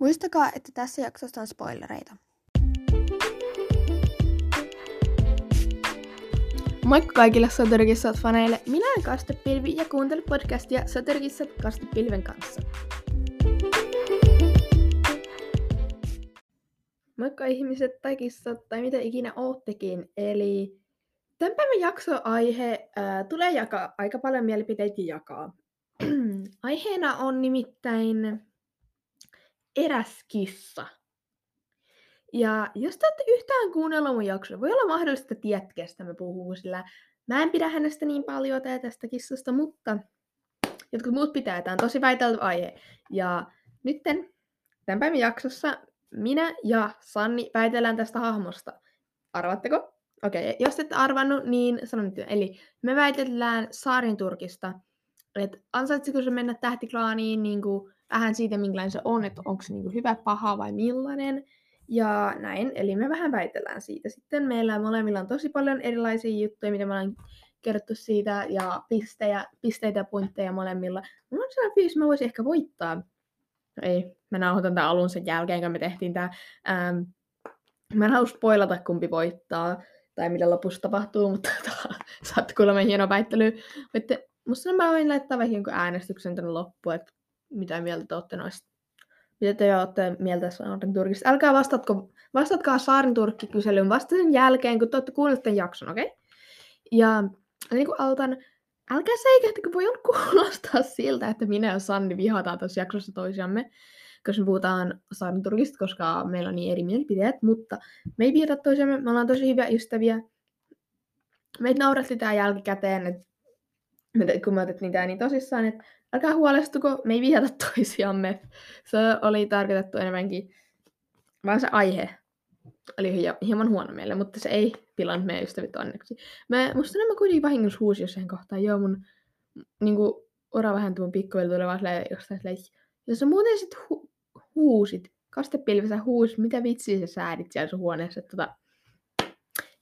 Muistakaa, että tässä jaksossa on spoilereita. Moikka kaikille Soturkissat faneille. Minä olen Kastepilvi ja kuuntelen podcastia Soturkissat Kastepilven kanssa. Moikka ihmiset tai kissat tai mitä ikinä oottekin. Eli tämän päivän jaksoaihe ää, tulee jakaa aika paljon mielipiteitä jakaa. Aiheena on nimittäin eräs kissa. Ja jos te olette yhtään kuunnellut mun jaksoa, voi olla mahdollista, tiedät, kestä mä puhuu, sillä mä en pidä hänestä niin paljon tai tästä kissasta, mutta jotkut muut pitää. Tämä on tosi väitelty aihe. Ja nytten tämän päivän jaksossa minä ja Sanni väitellään tästä hahmosta. Arvatteko? Okei, okay, jos et arvannut, niin sanon nyt. Eli me väitellään Saarin Turkista, että ansaitsiko se mennä tähtiklaaniin niin kuin, vähän siitä, minkälainen se on, että onko se niin hyvä, paha vai millainen. Ja näin, eli me vähän väitellään siitä. Sitten meillä molemmilla on tosi paljon erilaisia juttuja, mitä me ollaan kerrottu siitä, ja pistejä, pisteitä ja pointteja molemmilla. Mulla on sellainen fiilis, mä voisin ehkä voittaa. Ei, mä nauhoitan tämän alun sen jälkeen, kun me tehtiin tämä. Ähm, mä en halua spoilata, kumpi voittaa, tai mitä lopussa tapahtuu, mutta saatte kuulemma hieno väittely. Voitte, musta mä voin laittaa vähän jonkun äänestyksen tänne loppuun, että mitä mieltä te olette noista mitä te olette mieltä Saarin Turkista? Älkää vastatko, vastatkaa Saarin Turkki-kyselyyn vasta sen jälkeen, kun te olette kuunnelleet tämän jakson, okei? Okay? Ja niin kuin aloitan, älkää kun voi kuulostaa siltä, että minä ja Sanni vihataan tässä jaksossa toisiamme, koska me puhutaan Saarin Turkista, koska meillä on niin eri mielipiteet, mutta me ei vihata toisiamme, me ollaan tosi hyviä ystäviä. Meitä nauratti tää jälkikäteen, että kun me otettiin tää niin tosissaan, että älkää huolestuko, me ei vihata toisiamme. Se oli tarkoitettu enemmänkin, vaan se aihe oli hieman huono meille, mutta se ei pilannut meidän ystävät onneksi. Mä, musta nämä kuitenkin vahingossa huusi jossain kohtaa, joo mun niinku, ura vähän tuon pikkuveli tuli vaan silleen, jostain silleen, jos sä muuten sit hu- huusit, kastepilvessä huusit, mitä vitsiä sä säädit siellä sun huoneessa, että tota,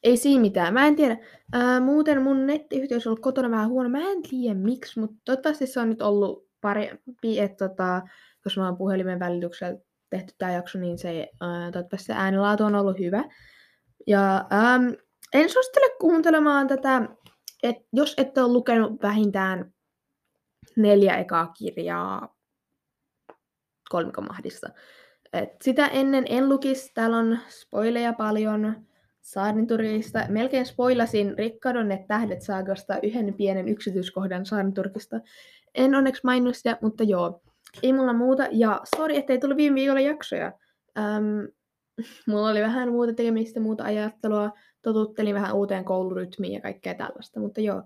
ei siinä mitään. Mä en tiedä. Ää, muuten mun nettiyhteys on ollut kotona vähän huono. Mä en tiedä miksi, mutta toivottavasti se on nyt ollut parempi, että tota, koska mä oon puhelimen välityksellä tehty tämä jakso, niin se, ää, toivottavasti se äänenlaatu on ollut hyvä. Ja ää, en suosittele kuuntelemaan tätä, et jos ette ole lukenut vähintään neljä ekaa kirjaa kolmikomahdissa. Et sitä ennen en lukisi, täällä on spoileja paljon, Saarinturkista. Melkein spoilasin Rikkadon tähdet saagasta yhden pienen yksityiskohdan Saarinturkista. En onneksi maininnut sitä, mutta joo. Ei mulla muuta. Ja sori, ettei tullut viime viikolla jaksoja. Öm, mulla oli vähän muuta tekemistä, muuta ajattelua. Totuttelin vähän uuteen koulurytmiin ja kaikkea tällaista. Mutta joo,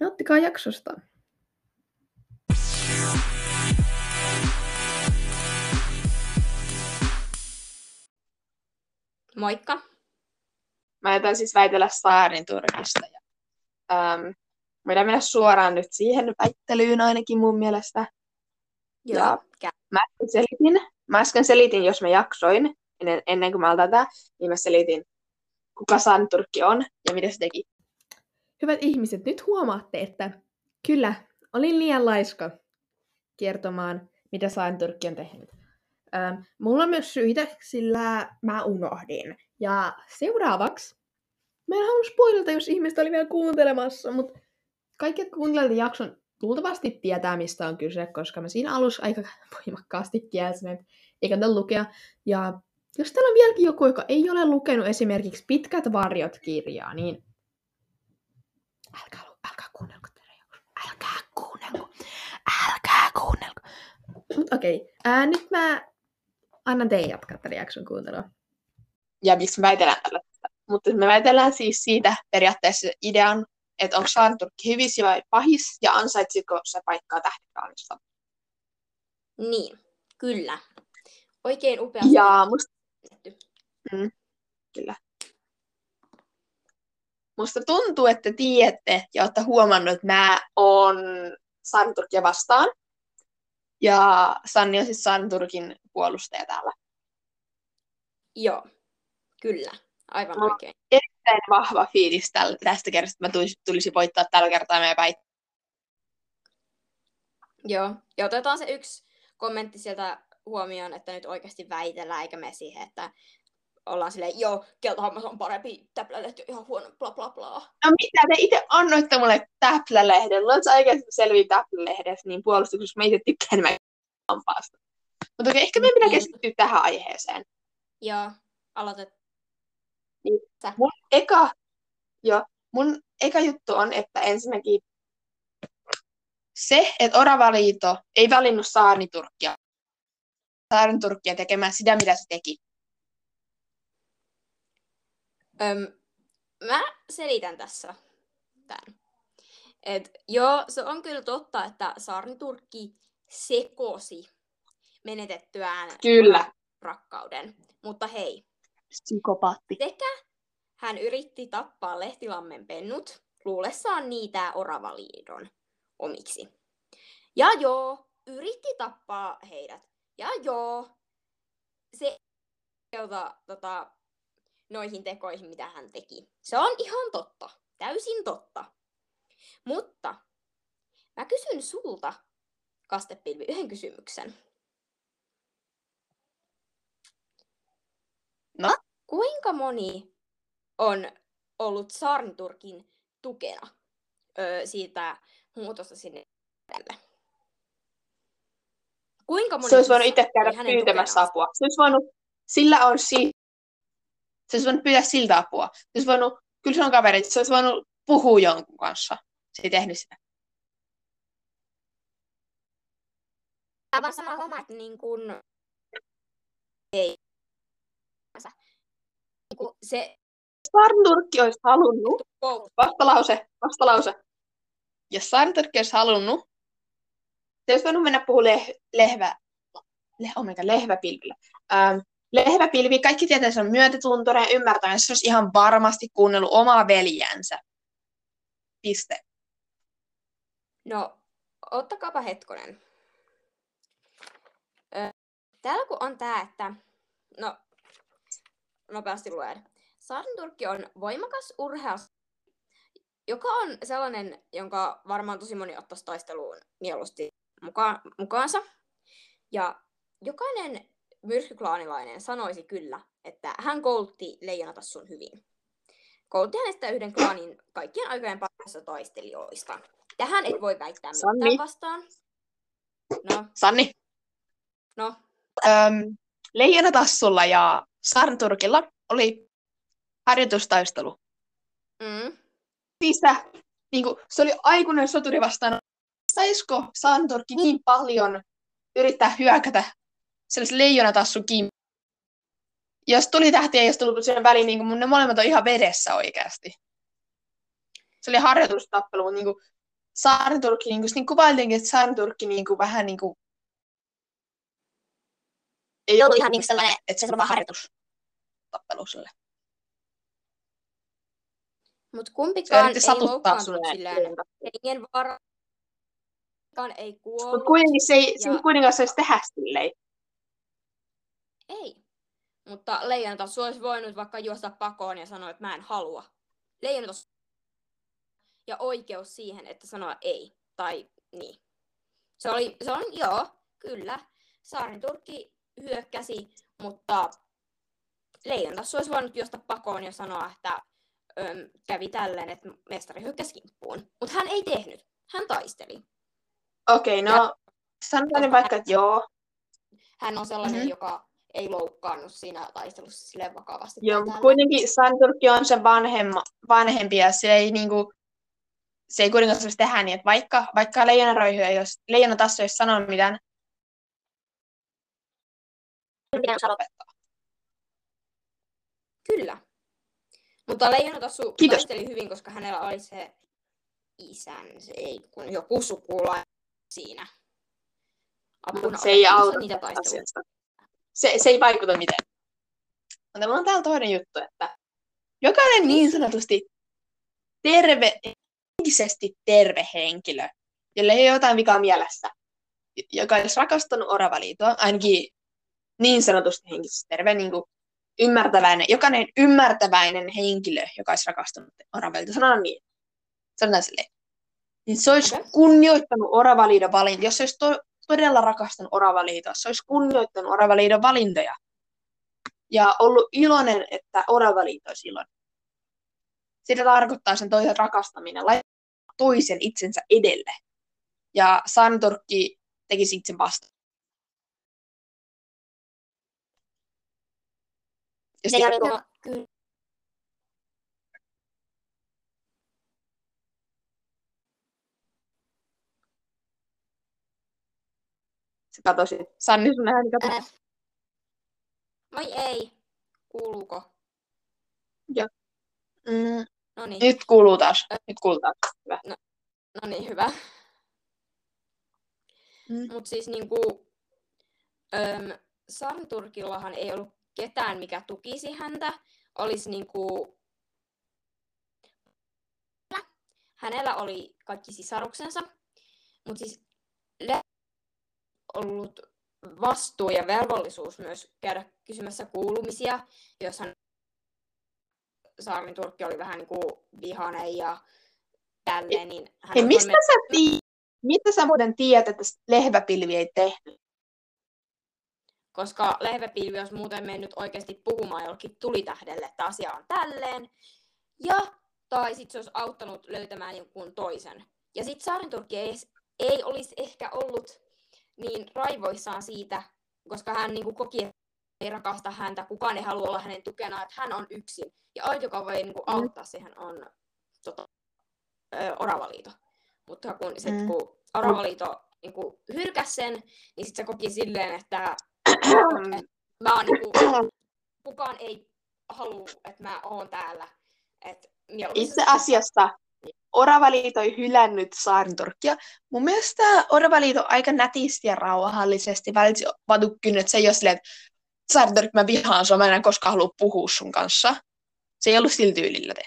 nauttikaa jaksosta. Moikka! Mä jätän siis väitellä Saarin Turkista. Ja, ähm, voidaan mennä suoraan nyt siihen väittelyyn ainakin mun mielestä. Joo. Ja mä äsken selitin, mä äsken selitin, jos mä jaksoin, ennen, ennen kuin mä aloitan tätä, niin mä selitin, kuka Saarin Turkki on ja mitä se teki. Hyvät ihmiset, nyt huomaatte, että kyllä, olin liian laiska kertomaan, mitä Saarin Turkki on tehnyt. Ähm, mulla on myös syitä, sillä mä unohdin. Ja seuraavaksi, mä en halua spoilata, jos ihmiset oli vielä kuuntelemassa, mutta kaikki, jotka kuuntelevat jakson, luultavasti tietää, mistä on kyse, koska mä siinä alussa aika voimakkaasti kielsin, että ei kannata lukea. Ja jos täällä on vieläkin joku, joka ei ole lukenut esimerkiksi Pitkät varjot kirjaa, niin älkää, älkää kuunnelko Älkää kuunnelko. Älkää kuunnelko. Mutta okei, okay. nyt mä annan teidän jatkaa tämän jakson kuuntelua ja miksi me väitellään tällä. Mutta me väitellään siis siitä periaatteessa idean, että onko Saarturkki hyvis vai pahis ja ansaitsiko se paikkaa tähtikraanista. Niin, kyllä. Oikein upea. Ja musta... Mm, kyllä. Musta tuntuu, että tiedätte ja olette huomannut, että mä oon Saarturkia vastaan. Ja Sanni on siis Saarturkin puolustaja täällä. Joo, Kyllä, aivan no, oikein. Erittäin vahva fiilis tästä kerrasta, että mä tulisin voittaa tällä kertaa meidän päin. Joo, ja otetaan se yksi kommentti sieltä huomioon, että nyt oikeasti väitellään, eikä me siihen, että ollaan silleen, joo, keltahammas on parempi, täplälehti on ihan huono, bla bla bla. No mitä te itse annoitte mulle täplälehden? Luuletko oikeasti selviä täplälehdessä niin puolustuksessa, mä itse tykkään enemmän hampaasta. Mutta okei, ehkä meidän pitää Niin. keskittyä tähän aiheeseen. Joo, aloitet. Niin. Mun eka, jo, mun eka juttu on, että ensinnäkin se, että Oravaliito ei valinnut Saarniturkkia, Saarniturkkia tekemään sitä, mitä se teki. Öm, mä selitän tässä tämän. Et, joo, se on kyllä totta, että Saarniturkki sekosi menetettyään Kyllä. rakkauden. Mutta hei, Psykopaatti. sekä hän yritti tappaa Lehtilammen pennut luulessaan niitä Oravaliidon omiksi. Ja joo, yritti tappaa heidät. Ja joo, se oikeuta tota, noihin tekoihin, mitä hän teki. Se on ihan totta. Täysin totta. Mutta mä kysyn sulta, Kastepilvi, yhden kysymyksen. No? Kuinka moni on ollut Saarniturkin tukena öö, siitä muutosta sinne tälle? Kuinka moni Se olisi voinut kissa itse käydä pyytämässä apua. Se olisi voinut, sillä on si- se olisi voinut pyytää siltä apua. Se olisi voinut, kyllä se on kaverit, se olisi voinut puhua jonkun kanssa. Se ei tehnyt sitä. Aivan sama homma, että niin kun... Ei. Se Sarnturkki olisi halunnut, vastalause, vastalause. Jos Sarnturkki olisi halunnut, se olisi voinut mennä puhua leh- lehvä, le- oh God, lehväpilville. Ähm, lehväpilvi, kaikki tietää, että se on myötätuntoinen ja ymmärtäen, se olisi ihan varmasti kuunnellut omaa veljänsä. Piste. No, ottakaapa hetkonen. Täällä kun on tää, että... No, nopeasti luen. Saarniturkki on voimakas urhea, joka on sellainen, jonka varmaan tosi moni ottaisi taisteluun mieluusti muka- mukaansa. Ja jokainen myrskyklaanilainen sanoisi kyllä, että hän koulutti Leijonatassun hyvin. Koulutti hänestä yhden klaanin kaikkien aikojen parhaista taistelijoista. Tähän et voi väittää mitään Sanni. vastaan. No, Sanni, no, Öm, Leijonatassulla ja Sarnturkilla oli harjoitustaistelu. mm, Niistä, niin kuin, se oli aikuinen soturi vastaan. Saisiko Sarnturkki niin paljon yrittää hyökätä sellaisen leijonatassun kiinni? Jos tuli tähtiä ja jos tuli sen väliin, niin kuin, ne molemmat on ihan vedessä oikeasti. Se oli harjoitustappelu, mutta niin kuin, Sarnturkki, niin kuin, niin kuvailtiinkin, että Sarnturkki niin kuin, vähän niin kuin, ei ollut ihan niin sellainen, että se on vaan harjoitustappelu sille. mutta Se kumpikaan ei loukkaantunut sulle. silleen hengen vaara. Kumpikaan ei kuollut. Mutta kuitenkin se ei, se Ja- kuitenkaan saisi tehdä silleen. Ei. Mutta leijonatassu olisi voinut vaikka juosta pakoon ja sanoa, että mä en halua. Leijonatassu ja oikeus siihen, että sanoa ei. Tai niin. Se oli, se on, joo, kyllä. Saarin Turkki hyökkäsi, mutta leijonatassu olisi voinut juosta pakoon ja sanoa, että öm, kävi tälleen, että mestari hyökkäsi kimppuun. Mutta hän ei tehnyt. Hän taisteli. Okei, no sanotaan vaikka, että joo. Hän on sellainen, Mhm. mm-hmm. joka ei loukkaannut siinä taistelussa sille vakavasti. Joo, mutta kuitenkin Santurkki on se vanhemma, vanhempi ja se ei niinku, se ei kuitenkaan saisi tehdä niin, että vaikka, vaikka leijonaroihu ei jos leijona tassu ei olisi sanonut mitään, osaa lopettaa. Kyllä. Mutta Leijonatassu Kiitos. taisteli hyvin, koska hänellä oli se isän, se ei, kun joku sukula siinä. Apuna Mutta se ei auta niitä asiasta. Se, se ei vaikuta miten. Mutta mulla on täällä toinen juttu, että jokainen niin sanotusti terve, henkisesti terve henkilö, jolle ei ole jotain vikaa mielessä, joka olisi rakastanut oravaliitoa, ainakin niin sanotusti henkisesti terve, niin kuin ymmärtäväinen, jokainen ymmärtäväinen henkilö, joka olisi rakastunut oravaliitoa, sanotaan niin, sanotaan silleen, niin se olisi kunnioittanut oravaliidon valinta, jos se olisi to- todella rakastanut Oravaliitoa. Se olisi kunnioittanut Oravaliiton valintoja. Ja ollut iloinen, että Oravaliito olisi iloinen. Sitä tarkoittaa sen toisen rakastaminen, laittaa toisen itsensä edelle. Ja Santurkki tekisi itse vasta. Ja Se oli no, kyllä. se katosi. Sanni, sun ääni katosi. Äh. Vai ei? Kuuluuko? Mm, No niin, nyt kuuluu taas. Nyt kuuluu taas. Hyvä. no niin, hyvä. Mm. Mutta siis niinku, öm, Sarnturkillahan ei ollut ketään, mikä tukisi häntä. Olisi niinku, hänellä oli kaikki sisaruksensa, mutta siis Le- ollut vastuu ja velvollisuus myös käydä kysymässä kuulumisia, jos hän Saarin Turkki oli vähän niin kuin vihainen ja tälleen, niin hän Hei, mistä voinut sä, tii- mistä sä muuten tiedät, että lehväpilvi ei tehnyt? Koska lehväpilvi olisi muuten mennyt oikeasti puhumaan jollekin tulitähdelle, että asia on tälleen. Ja, tai sitten se olisi auttanut löytämään jonkun toisen. Ja sitten Saarenturkki ei, ei olisi ehkä ollut niin raivoissaan siitä, koska hän niin kuin koki, että ei rakasta häntä, kukaan ei halua olla hänen tukena, että hän on yksin. Ja ainut, joka voi niin kuin auttaa siihen, on tota, ö, Oravaliito. Mutta kun, sit, Mm. kun Oravaliito niin kuin sen, niin sitten se koki silleen, että mä oon niinku, kukaan ei halua, että mä oon täällä. Et Itse se- asiassa Oravaliito ei hylännyt Saarenturkkia. Mun mielestä Oravaliito aika nätisti ja rauhallisesti välitsi vatukkin, että se ei ole silleen, että Saarenturkki mä vihaan sua, mä en koskaan halua puhua sun kanssa. Se ei ollut sillä tyylillä te.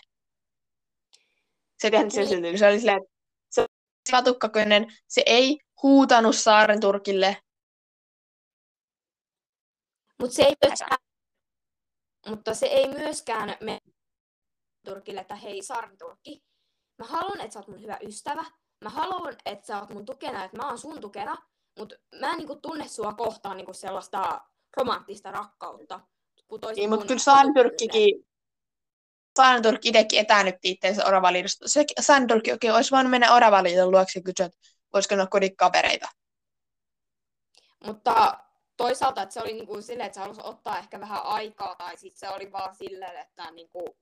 Se ei tehnyt sillä Niin. tyylillä. Se oli silleen, että se. Se ei huutanut Saarenturkille. Mut se ei myöskään, mutta se ei myöskään me Turkille, että hei Sarviturkki, mä haluan, että sä oot mun hyvä ystävä. Mä haluan, että sä oot mun tukena, että mä oon sun tukena. Mutta mä en niinku tunne sua kohtaan niinku sellaista romanttista rakkautta. Niin, mutta kyllä Saarenturkkikin Saarenturkki itsekin etäännytti itseensä Oravaliitosta. Se Saarenturkki oikein olisi voinut mennä Oravaliiton luokse ja kysyä, että voisiko ne olla kodikavereita. Mutta toisaalta, että se oli niinku silleen, että se halusi ottaa ehkä vähän aikaa, tai sitten se oli vaan silleen, että niinku,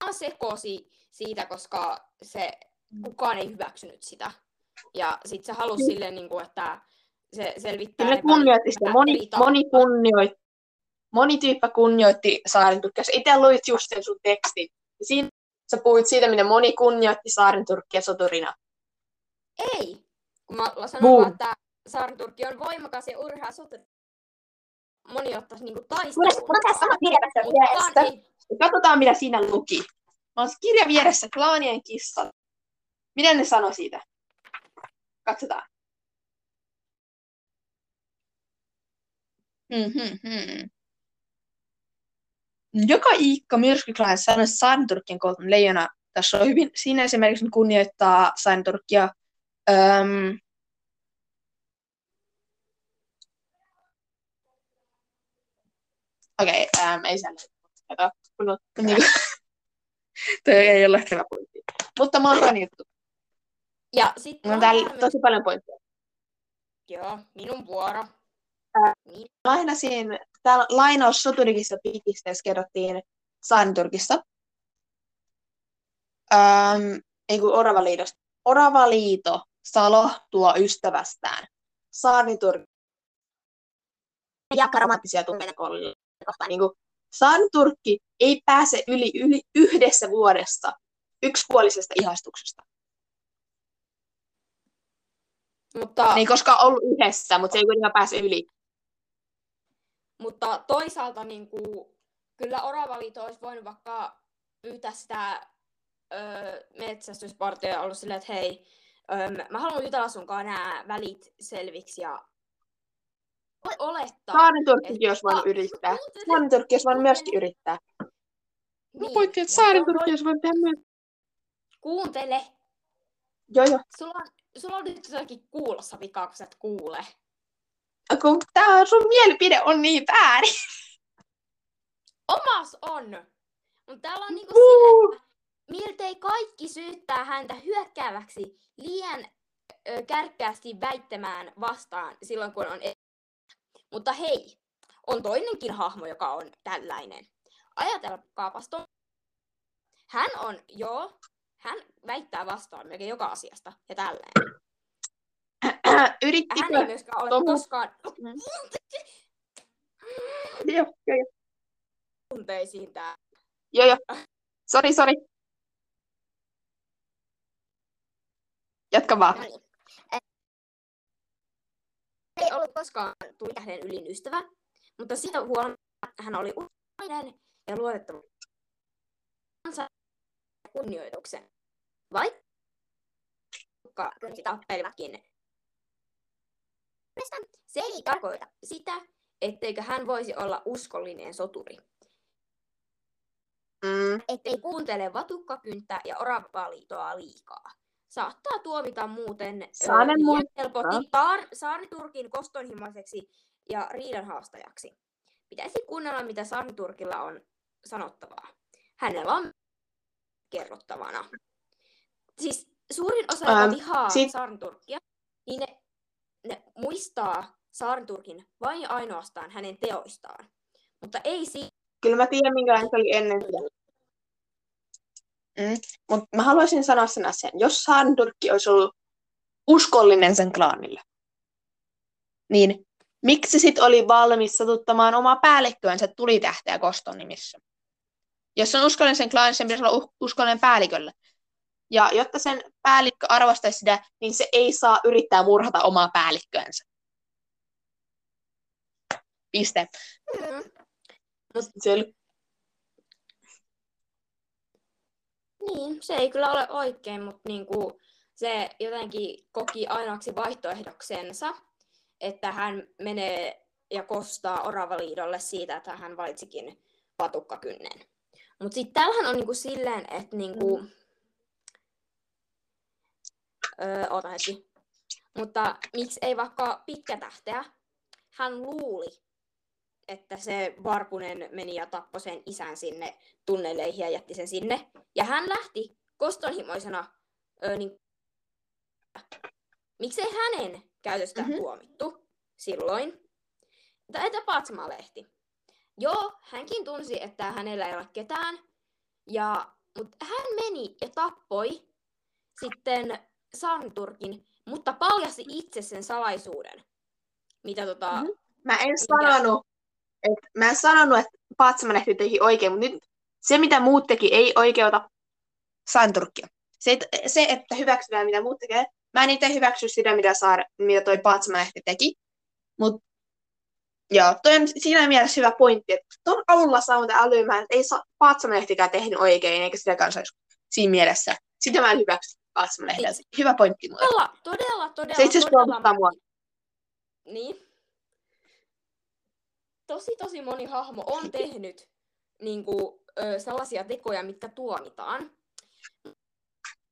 vaan sekosi siitä, koska se kukaan ei hyväksynyt sitä. Ja sitten se halusi Kyllä. silleen, niinku, että se selvittää Kyllä kunnioitti sitä. Moni, moni, kunnioitti, moni tyyppä kunnioitti Saarenturkkia. Sä itse luit just sen sun tekstin. Ja siinä sä puhuit siitä, miten moni kunnioitti Saarenturkkia soturina. Ei! Kun mä sanoin Boom. että Saariturkki on voimakas ja urhea soturi. Moni ottaisi niinku taisteluun. Mulla on tässä sama kirja tässä Mutta kukaan vieressä. ei katsotaan, mitä siinä luki. Mä oon kirja vieressä, klaanien kissa. Miten ne sanoi siitä? Katsotaan. Mm-hmm. Joka Iikka myrskyklään sanoi Saarnturkkien koulun leijona. Tässä on hyvin, siinä esimerkiksi kunnioittaa Saarnturkkia. Öm, Okei, okay, ähm, ei sen Kato, kun niinku, toi ei ole hyvä pointti. Mutta mä oon toinen juttu. Ja sitten on täällä tosi paljon pointteja. Joo, minun vuoro. Niin. Lainasin, täällä lainaus Soturikissa pikisteessä kerrottiin Saarnturkista. Öm, ei kun Oravaliitosta. Oravaliito Salo tuo ystävästään. Saarniturkki jakaa romanttisia tunteita kollille kohtaan. Niin kuin, Saarniturkki ei pääse yli, yli yhdessä vuodessa yksipuolisesta ihastuksesta. Mutta, Ne ei koskaan ollut yhdessä, mutta se ei kuitenkaan pääse yli. mutta toisaalta niin kuin, kyllä Oravaliito olisi voinut vaikka pyytää sitä öö, metsästyspartioja ja ollut silleen, että hei, öö, mä haluan jutella sunkaan nämä välit selviksi ja olettaa. Saarniturkkikin olisi voinut yrittää. kuuntele, Saarniturkki olisi voinut myöskin yrittää. Niin, se on Saarniturkki olisi voinut tehdä myös. Kuuntele, Joo, joo. sulla on sulla on nyt jotakin kuulossa vikaa, kun sä et kuule. Kun tää sun mielipide on niin väärin. Omas on! Mutta täällä on niinku sillä, että miltei kaikki syyttää häntä hyökkääväksi liian ö, kärkkäästi väittämään vastaan silloin, kun on... Mutta hei, on toinenkin hahmo, joka on tällainen. Ajatelkaapas to... Hän on, joo, hän väittää vastaan melkein joka asiasta ja tälleen. Hän ei Yrittikö? myöskään ole Tomu- koskaan Mm. Joo, joo, joo. tunteisiin tää. joo, joo. Sori, sori. Jatka vaan. No niin. Ei ollut koskaan tulitähden ylin ystävä, mutta siitä huolimatta hän oli uskollinen ja luotettava kansa kunnioituksen. Vaikka tappelivatkin, se ei tarkoita sitä, etteikö hän voisi olla uskollinen soturi. Mm. ettei kuuntele vatukkakynttä ja oravaliitoa liikaa. Saattaa tuomita muuten Saanen muistuttaa. helposti tar- saarniturkin kostonhimoiseksi ja riidan haastajaksi. Pitäisi kuunnella, mitä saarniturkilla on sanottavaa. Hänellä on kerrottavana. Siis suurin osa, joka Ähm, vihaa sit- saarniturkkia, niin ne, ne muistaa saarniturkin vain ainoastaan hänen teoistaan. Mutta ei siitä, Kyllä mä tiedän, minkälainen se oli ennen sitä. Mm. Mutta mä haluaisin sanoa sen asian. Jos Saarnturkki olisi ollut uskollinen sen klaanille, niin miksi sit oli valmis satuttamaan omaa päällikköänsä tulitähteä Koston nimissä? Jos on uskollinen sen klaanille, sen pitäisi olla uh- uskollinen päällikölle. Ja jotta sen päällikkö arvostaisi sitä, niin se ei saa yrittää murhata omaa päällikköänsä. Piste. Se oli Niin, se ei kyllä ole oikein, mutta niinku, se jotenkin koki ainoaksi vaihtoehdoksensa, että hän menee ja kostaa Oravaliidolle siitä, että hän valitsikin patukkakynnen. Mutta sitten täällähän on niinku silleen, että niinku... Öö, oota hetki. Mutta miksi ei vaikka pitkä tähteä? Hän luuli, että se Varpunen meni ja tappoi sen isän sinne tunneleihin ja jätti sen sinne. Ja hän lähti kostonhimoisena, ö, niin, miksei hänen käytöstä Mhm. mm-hmm. tuomittu silloin. Tai että Patsma-lehti. Joo, hänkin tunsi, että hänellä ei ole ketään. Ja, mutta hän meni ja tappoi sitten Sarnturkin, mutta paljasti itse sen salaisuuden. Mitä tota... Mhm. Mä en sanonut, että, mä en sanonut, että Patsamanehti teki oikein, mutta nyt se, mitä muut teki, ei oikeuta Santurkkia. Se, et- se, että hyväksytään, mitä muut tekee, mä en itse hyväksy sitä, mitä, Saar, mitä toi Patsamanehti teki. Mutta joo, toi on siinä mielessä hyvä pointti, että ton avulla saa muuten älymään, että ei saa Patsamanehtikään tehnyt oikein, eikä sitä kanssa olisi siinä mielessä. Sitä mä en hyväksy. Hyvä pointti mulle. Todella, todella, todella, Se itse asiassa mua. Niin. Tosi tosi moni hahmo on tehnyt niin kuin, ö, sellaisia tekoja, mitkä tuomitaan.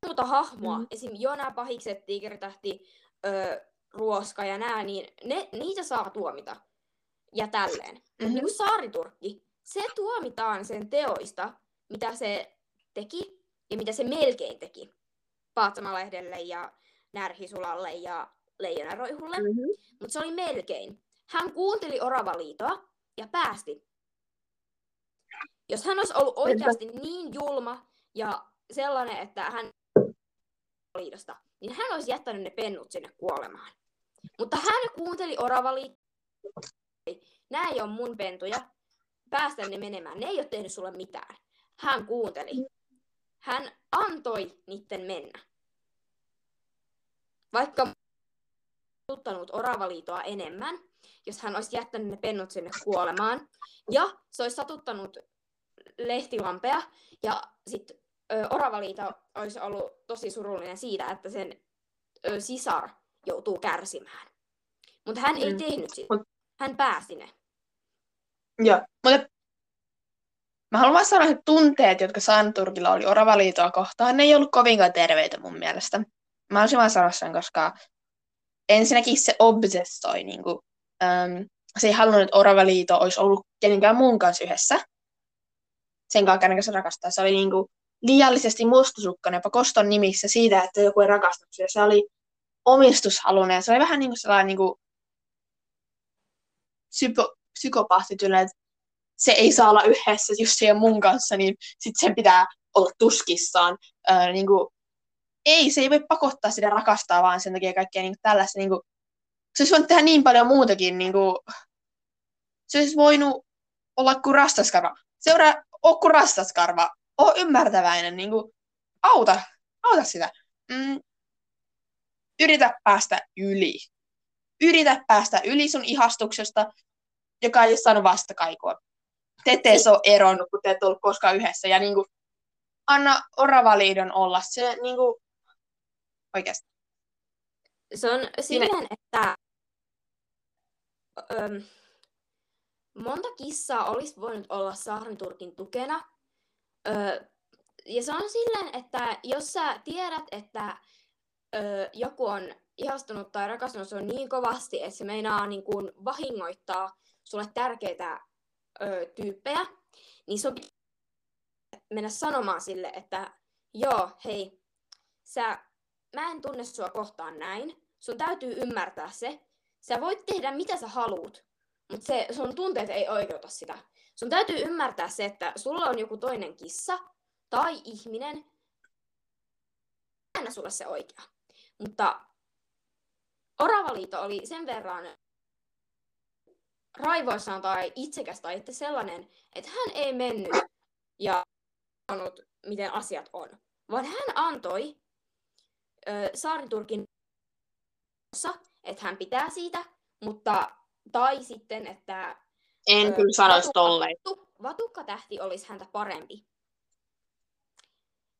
Muuta hahmoa, Mm. esim. Jona, Pahikset, Tiikeritähti, ö, Ruoska ja nää, niin ne, niitä saa tuomita. Ja tälleen. Mut Mhm. niin Saariturkki, se tuomitaan sen teoista, mitä se teki ja mitä se melkein teki. Paatsamalehdelle ja Närhisulalle ja Leijonaroihulle. Mhm. Mutta se oli melkein. Hän kuunteli Oravaliitoa ja päästi. Jos hän olisi ollut oikeasti niin julma ja sellainen, että hän liitosta, niin hän olisi jättänyt ne pennut sinne kuolemaan. Mutta hän kuunteli Oravaliitoa. Nämä ei ole mun pentuja. Päästä ne menemään. Ne ei ole tehnyt sulle mitään. Hän kuunteli. Hän antoi niiden mennä. Vaikka satuttanut Oravaliitoa enemmän, jos hän olisi jättänyt ne pennut sinne kuolemaan. Ja se olisi satuttanut lehtilampea. Ja sitten Oravaliito olisi ollut tosi surullinen siitä, että sen ö, sisar joutuu kärsimään. Mutta hän ei Mm. tehnyt sitä. Hän päästi ne. Joo, mutta mä haluan vaan sanoa, että tunteet, jotka Santurkilla oli Oravaliitoa kohtaan, ne ei ollut kovinkaan terveitä mun mielestä. mä olisin vaan sanoa sen, koska ensinnäkin se obsessoi, niin kuin, äm, se ei halunnut, että Oravaliito olisi ollut kenenkään muun kanssa yhdessä. Sen kanssa, kenen se rakastaa. Se oli niin kuin, liiallisesti mustasukkainen jopa koston nimissä siitä, että joku ei rakastanut sitä. Se oli omistushalunen. Se oli vähän niin kuin sellainen niin kuin, psyko, että se ei saa olla yhdessä just siihen mun kanssa, niin sitten sen pitää olla tuskissaan. Öö, niin kuin, ei, se ei voi pakottaa sitä rakastaa vaan sen takia kaikkea niin tällaista. Niin kuin, se olisi voinut tehdä niin paljon muutakin. Niin kuin, se olisi voinut olla kuin rastaskarva. Seuraa, oo kuin rastaskarva. Oo ymmärtäväinen. Niin kuin, auta, auta sitä. Mm, yritä päästä yli. Yritä päästä yli sun ihastuksesta, joka ei ole saanut vastakaikua. Te ette ole eronnut, kun te ette ollut koskaan yhdessä. Ja niin kuin, anna Oravaliidon olla. Se niin kuin, oikeasti. Se on silleen, että öm, monta kissaa olisi voinut olla Saarniturkin tukena. Ö, ja se on silleen, että jos sä tiedät, että ö, joku on ihastunut tai rakastunut se on niin kovasti, että se meinaa niin kuin vahingoittaa sulle tärkeitä ö, tyyppejä, niin se on mennä sanomaan sille, että joo, hei, sä, mä en tunne sua kohtaan näin, sun täytyy ymmärtää se, sä voit tehdä mitä sä haluut, mutta se, sun tunteet ei oikeuta sitä. Sun täytyy ymmärtää se, että sulla on joku toinen kissa tai ihminen, aina sulle se oikea. Mutta Oravaliito oli sen verran raivoissaan tai itsekäs tai että sellainen, että hän ei mennyt ja sanonut, miten asiat on, vaan hän antoi ö, Saariturkin että hän pitää siitä, mutta tai sitten, että en ö, kyllä sanoisi tolleen. Vatukkatähti olisi häntä parempi.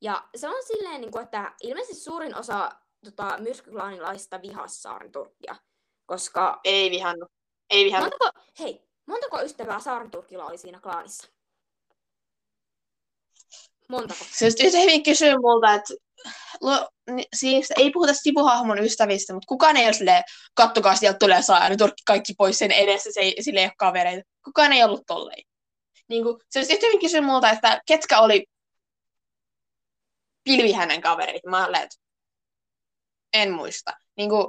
Ja se on silleen, niin kuin, että ilmeisesti suurin osa tota, myrskyklaanilaista vihas Saariturkkia, koska... Ei vihannut. Ei vihannut. Montako, hei, montako ystävää Saariturkilla oli siinä klaanissa? Montako? Se yhtä hyvin kysyy multa, että lo, siis ei puhuta sivuhahmon ystävistä, mutta kukaan ei ole silleen, kattokaa sieltä tulee saa, nyt kaikki pois sen edessä, se ei, sille ei ole kavereita. Kukaan ei ollut tolleen. Niin kuin, se olisi hyvin kysyä multa, että ketkä oli pilvi hänen kaverit. Mä olen, että en muista. Niin kuin,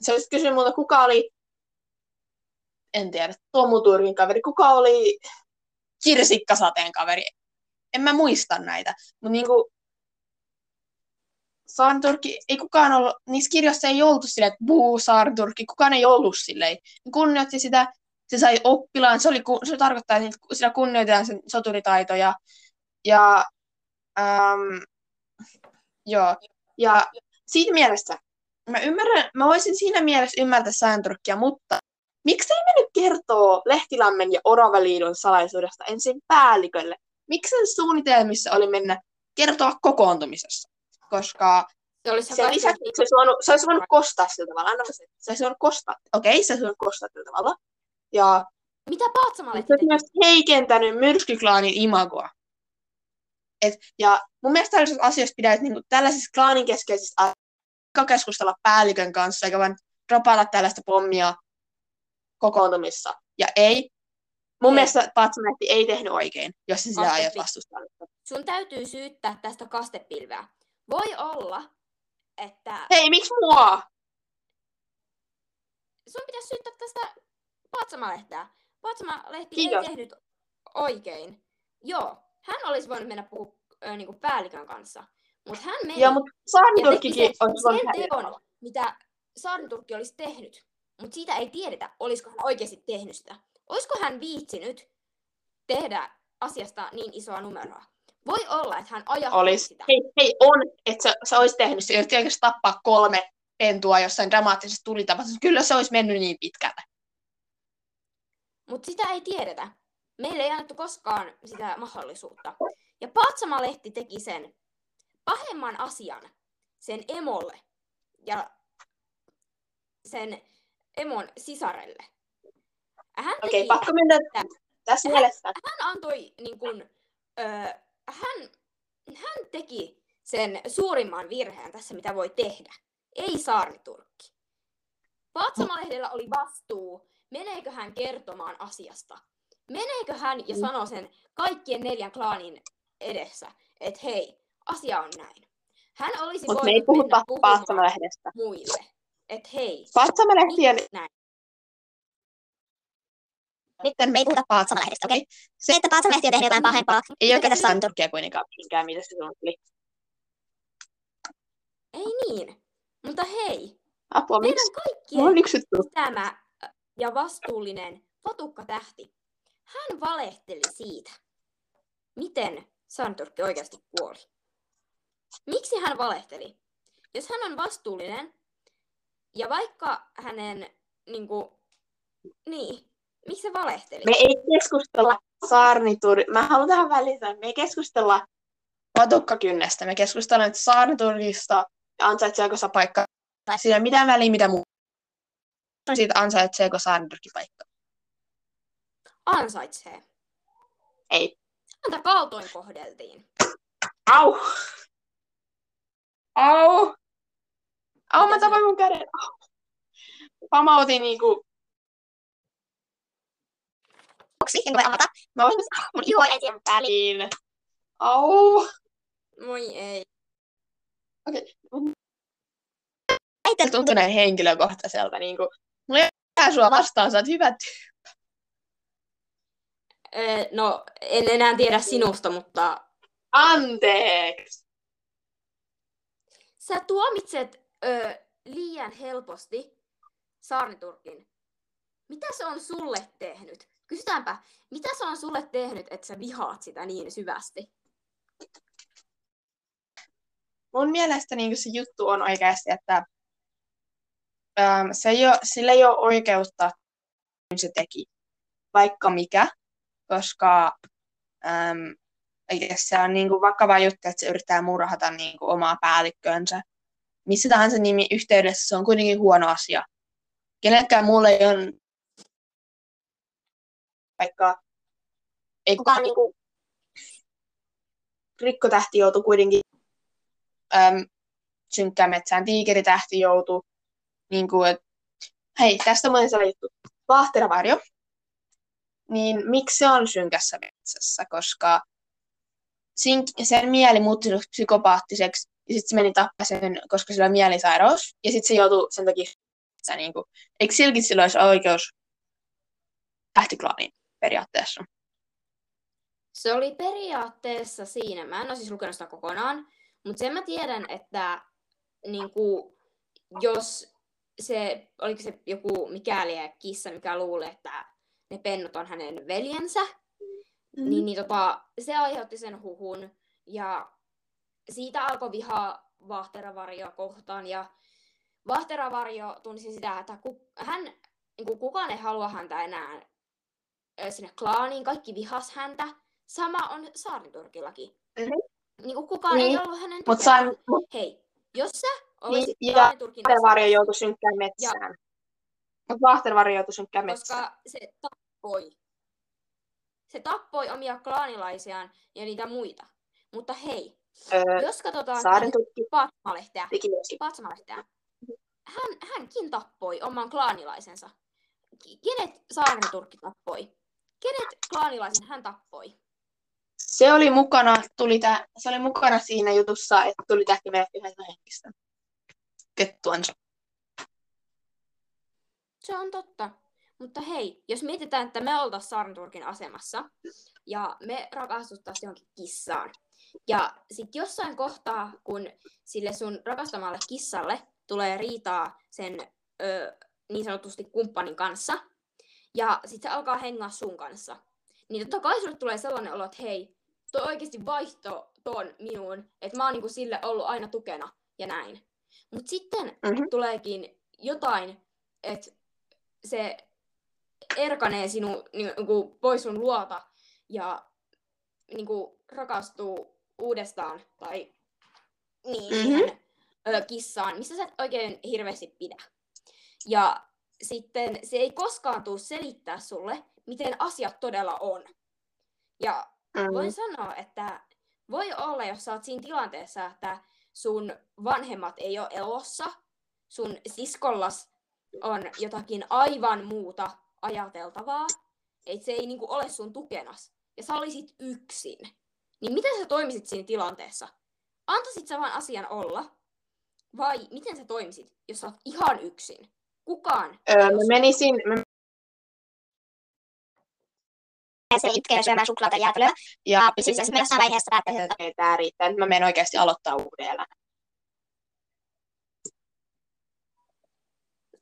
se olisi kysynyt multa, kuka oli, en tiedä, Tomu Turkin kaveri, kuka oli Kirsikkasateen kaveri. En mä muista näitä. Mutta niin kuin, Saarturkki, ei kukaan ollut, niissä kirjoissa ei oltu silleen, että buu Saarturkki, kukaan ei ollut silleen. Kunnioitti sitä, se sai oppilaan, se, oli, se tarkoittaa, että sillä kunnioitetaan sen soturitaitoja. Ja, äm, joo, ja siitä mielessä, mä ymmärrän, mä voisin siinä mielessä ymmärtää Saarturkkia, mutta miksei me nyt kertoo Lehtilammen ja Oravaliidon salaisuudesta ensin päällikölle? Miksi sen suunnitelmissa oli mennä kertoa kokoontumisessa? Koska se, olisi se lisäksi se olisi, voinut, se olisi voinut kostaa sillä tavalla. Anna se, se olisi voinut kostaa. Okei, okay, se olisi voinut kostaa sillä tavalla. Ja Mitä Paatsamalle Se olisi myös heikentänyt myrskyklaanin imagoa. Et, ja mun mielestä tällaisissa asioissa pitäisi niin kuin, tällaisissa klaanin keskeisissä asioissa keskustella päällikön kanssa, eikä vain dropata tällaista pommia kokoontumissa. Ja ei, mun ei. mielestä Patsametti ei tehnyt oikein, jos se sitä aiot vastustaa. Sun täytyy syyttää tästä kastepilveä. Voi olla, että... Hei, miksi mua? Sun pitäisi syyttää tästä Patsamalehteä. Patsamalehti ei tehnyt oikein. Joo, hän olisi voinut mennä puhua niin päällikön kanssa. Mutta hän meni Joo, mutta Saarniturkkikin olisi sen teon, mitä Saarniturkki olisi tehnyt. Mutta siitä ei tiedetä, olisiko hän oikeasti tehnyt sitä. Olisiko hän viitsinyt tehdä asiasta niin isoa numeroa? Voi olla, että hän ajatteli Olis. sitä. Hei, hei, on, että se, se olisi tehnyt se, jos tappaa kolme pentua jossain dramaattisessa tulitapahtumassa. Kyllä se olisi mennyt niin pitkälle. Mutta sitä ei tiedetä. Meille ei annettu koskaan sitä mahdollisuutta. Ja Patsamalehti teki sen pahemman asian sen emolle ja sen emon sisarelle. Okei, okay, pakko mennä tässä hän, mielessä. Hän antoi niin kun, öö, hän, hän teki sen suurimman virheen tässä, mitä voi tehdä. Ei saarniturkki. Vatsamalehdellä oli vastuu, meneekö hän kertomaan asiasta. Meneekö hän ja sanoo sen kaikkien neljän klaanin edessä, että hei, asia on näin. Hän olisi Mutta me ei voinut puhuta mennä puhumaan muille, että hei, Paatsamalehtien näin. Nyt me ei puhuta Paatsamalehdestä, okei? Okay? Se, että Paatsamalehti on tehnyt jotain pahempaa, ei oikeastaan saanut Turkkia kuitenkaan mihinkään, mitä se suunnitteli. Ei niin. Mutta hei, Apua, miksi? meidän kaikkien on yksi juttu. pitämä ja vastuullinen Fatukka Tähti, hän valehteli siitä, miten Santurkki oikeasti kuoli. Miksi hän valehteli? Jos hän on vastuullinen, ja vaikka hänen, niin kuin, niin, miksi se valehteli? Me ei keskustella saarnituri. Mä haluan tähän että me ei keskustella patukkakynnestä. Me keskustellaan nyt saarniturkista ja ansaitseeko se paikka. Tai siinä ei ole mitään väliä, mitä muu. Siitä ansaitseeko saarniturkki paikka. Ansaitsee. Ei. Häntä kaltoin kohdeltiin. Au! Au! Au, mä Mitä se- tapoin mun käden. Au. Pamautin niinku... boksi, en voi avata. Mä voin Mun iho ei tiedä. väliin. Au! Moi ei. Äiti Tuntuu näin henkilökohtaiselta. Niinku, mulla ei ole sua vastaan, sä oot hyvä ty- Öö, no, en enää tiedä sinusta, mutta Anteeksi! sä tuomitset öö, liian helposti Saarniturkin. Mitä se on sulle tehnyt? Kysytäänpä, mitä se on sulle tehnyt, että sä vihaat sitä niin syvästi? mun mielestä niin se juttu on oikeasti, että äm, se ei ole, sillä ei ole oikeutta, kun se teki, vaikka mikä, koska äm, se on niin kuin vakava juttu, että se yrittää murhata niin kuin omaa päällikkönsä. Missä tahansa nimi yhteydessä se on kuitenkin huono asia. Kenellekään muulle ei ole vaikka ei kukaan niin kuin, rikkotähti joutui kuitenkin äm, synkkään metsään tiikeritähti joutui, niin kuin, et, hei, tästä muuten se juttu, Vahteravarjo, niin miksi se on synkässä metsässä, koska sin, sen mieli muuttui psykopaattiseksi, ja sitten se meni tappaa sen, koska sillä on mielisairaus, ja sitten se joutui sen takia niin kuin, eikö silläkin sillä olisi oikeus tähtiklaaniin periaatteessa? Se oli periaatteessa siinä, mä en ole siis lukenut sitä kokonaan, mutta sen mä tiedän, että niin kuin, jos se, oliko se joku mikäli ja kissa, mikä luulee, että ne pennut on hänen veljensä, mm. niin, niin tota, se aiheutti sen huhun. Ja siitä alkoi vihaa Vahteravarjoa kohtaan. Ja Vahteravarjo tunsi sitä, että ku, hän, niin kuin kukaan ei halua häntä enää sinne klaaniin. Kaikki vihas häntä. Sama on Saariturkillakin. Mhm. Niin kuin kukaan Niin, ei ollut hänen mut Hei, jos sä olisit ja Saariturkin Vahteravarjo joutui synkkään metsään. Mutta Vahteravarjo joutui synkkään metsään. koska se tappoi. Se tappoi omia klaanilaisiaan ja niitä muita. Mutta hei, Öö, jos katsotaan Saaren tutki Paatsmalehteä. Paatsmalehteä, hän, hänkin tappoi oman klaanilaisensa. Kenet Saarniturkki tappoi? Kenet klaanilaisen hän tappoi? Se oli mukana, tuli tä, se oli mukana siinä jutussa, että tuli tähtimeet yhdessä henkistä. Kettuansa. Se on totta. Mutta hei, jos mietitään, että me oltaisiin Saarniturkin asemassa ja me rakastuttaisiin johonkin kissaan. Ja sitten jossain kohtaa, kun sille sun rakastamalle kissalle tulee riitaa sen ö, niin sanotusti kumppanin kanssa, ja sitten se alkaa hengaa sun kanssa, niin totta kai sulle tulee sellainen olo, että hei, toi oikeasti vaihto ton minuun, että mä oon niinku sille ollut aina tukena ja näin. Mutta sitten Mhm. tuleekin jotain, että se erkanee sinu niinku, pois sun luota ja niinku, rakastuu uudestaan tai niin, Mhm. ö, kissaan, missä sä et oikein hirveästi pidä. Ja sitten se ei koskaan tule selittää sulle, miten asiat todella on. Ja Mm. voin sanoa, että voi olla, jos sä oot siinä tilanteessa, että sun vanhemmat ei ole elossa, sun siskollas on jotakin aivan muuta ajateltavaa, että se ei niinku ole sun tukenas, ja sä olisit yksin, niin miten sä toimisit siinä tilanteessa? Antaisit sä vaan asian olla? Vai miten sä toimisit, jos sä oot ihan yksin? Kukaan Öö, ei mä menisin, mä Se itkee ja syömään suklaata ja jäätelöä. ja Ja siis jossain vaiheessa päättäisin, että että tää riittää, nyt mä menen oikeasti aloittaa uuden elämän.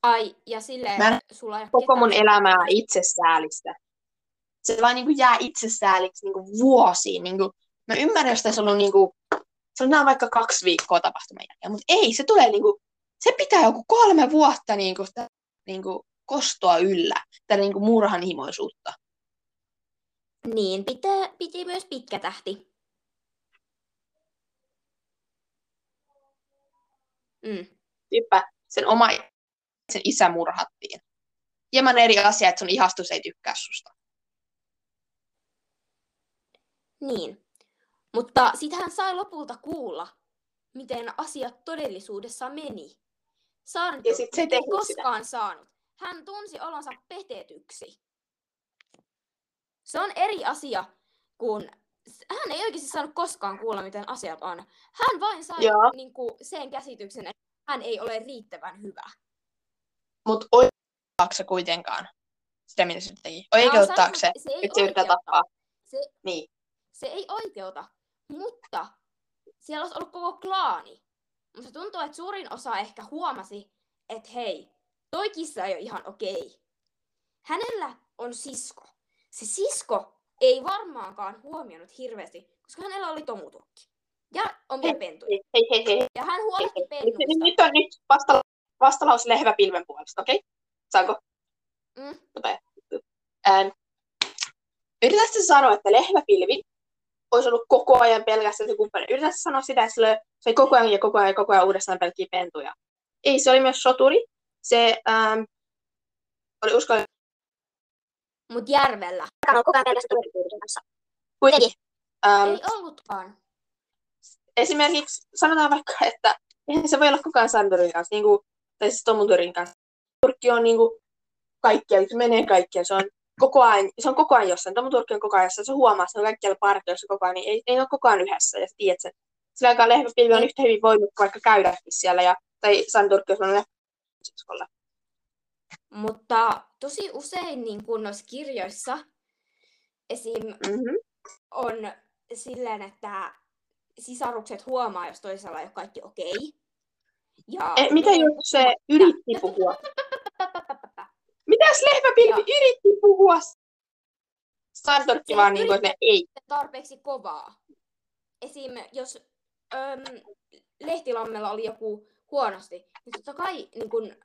Ai, ja silleen Mä en sulla ei ole Koko mun elämää itsesäälistä. Se vaan niinku jää itsesääliksi niinku vuosiin. Niinku, mä ymmärrän, jos tässä on ollut niinku, sanotaan vaikka kaksi viikkoa tapahtuman jälkeen, mutta ei, se tulee niinku, se pitää joku kolme vuotta niinku, tä, niinku kostoa yllä, tätä niinku murhanhimoisuutta. Niin, pitää, piti myös pitkä tähti. Mm. Sen oma sen isä murhattiin. Hieman eri asia, että sun ihastus ei tykkää susta. Niin. Mutta sitten hän sai lopulta kuulla, miten asiat todellisuudessa meni. Saarento Ja sit se ei tehnyt sitä. koskaan saanut. Hän tunsi olonsa petetyksi. Se on eri asia, kun hän ei oikeasti saanut koskaan kuulla, miten asiat on. Hän vain sai Joo. niin kuin, sen käsityksen, että hän ei ole riittävän hyvä. Mutta oikeuttaako se kuitenkaan sitä, mitä se teki? Oikeuttaako se, se ei että se yrittää tappaa? Se, Niin. se ei oikeuta, mutta siellä olisi ollut koko klaani. Mutta tuntuu, että suurin osa ehkä huomasi, että hei, toi kissa ei ole ihan okei. Hänellä on sisko. Se sisko ei varmaankaan huomioinut hirveästi, koska hänellä oli tomutukki. Ja omia Hei, pentuja. Hei, hei, hei, hei. Ja hän huolehti pennuista. nyt on nyt vasta, vastalaus lehväpilven puolesta, okei? Okay? Saanko? Mm. Ähm, yritätkö sanoa, että lehmäpilvi olisi ollut koko ajan pelkästään se kumppani? Yritätkö sä sanoa sitä, että se oli koko ajan ja koko ajan ja koko ajan uudestaan pelkkiä pentuja? Ei, se oli myös soturi. Se ähm, oli uskallinen. Mut järvellä koko ajan pelkästään kanssa. Kuitenkin. Ähm, ei ollutkaan. esimerkiksi sanotaan vaikka, että eihän se voi olla koko ajan Sandorin kanssa, niin kuin, tai siis Tomuturin kanssa. Turkki on niin kuin, kaikkialla, se menee kaikkialla, se on koko ajan, se on koko ajan jossain. Tomuturkki on koko ajan jossain, se huomaa, se on kaikkialla partioissa koko ajan, niin ei, ei ole koko ajan yhdessä, ja sä tiedät sen. Sillä aikaa lehmäpilvi on yhtä hyvin voinut vaikka käydäkin siellä, ja, tai Santurkki on sellainen lehmäpilvi. Mutta tosi usein niin kun noissa kirjoissa esim. Mm-hmm. on silleen, että sisarukset huomaa, jos toisella ei ole kaikki okei. Ja E, mitä jos se yritti puhua? Mitäs lehmäpilvi Ja- yritti puhua? Santurkki Se vaan niin kuin, että ei. tarpeeksi kovaa. Esim. jos öm, Lehtilammella oli joku huonosti, niin totta kai niin kun,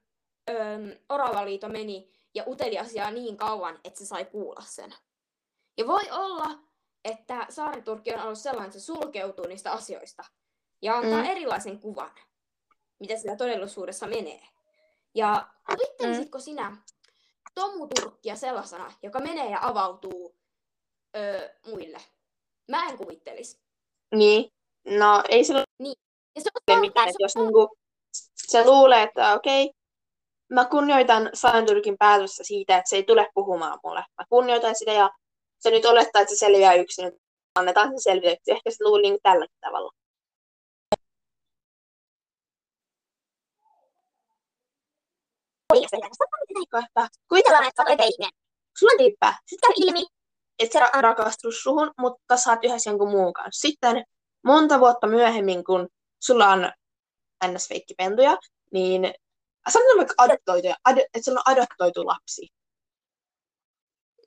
öm, Oravaliito meni ja uteli asiaa niin kauan, että se sai kuulla sen. Ja voi olla, että Saariturkki on ollut sellainen, että se sulkeutuu niistä asioista ja antaa Mm. erilaisen kuvan, mitä sillä todellisuudessa menee. Ja kuvittelisitko sinä Tomu Turkkia sellaisena, joka menee ja avautuu öö, muille? Mä en kuvittelis. Niin. No ei sillä Ja se on mitään, että jos niinku, se luulee, että okei, mä kunnioitan Santurkin päätöstä siitä, että se ei tule puhumaan mulle. Mä kunnioitan sitä ja se nyt olettaa, että se selviää yksin. Annetaan se selviä. Ehkä se luuli niin tälläkin tavalla. Eikö, että Kuvitellaan, että sä olet ihminen. sulla on tyyppää, Sitten käy ilmi, että se ra- rakastuu suhun, mutta oot yhdessä jonkun muun kanssa. Sitten monta vuotta myöhemmin, kun sulla on ns-feikkipentuja, niin sanotaan vaikka adoptoitu, ad- että sulla on adoptoitu lapsi.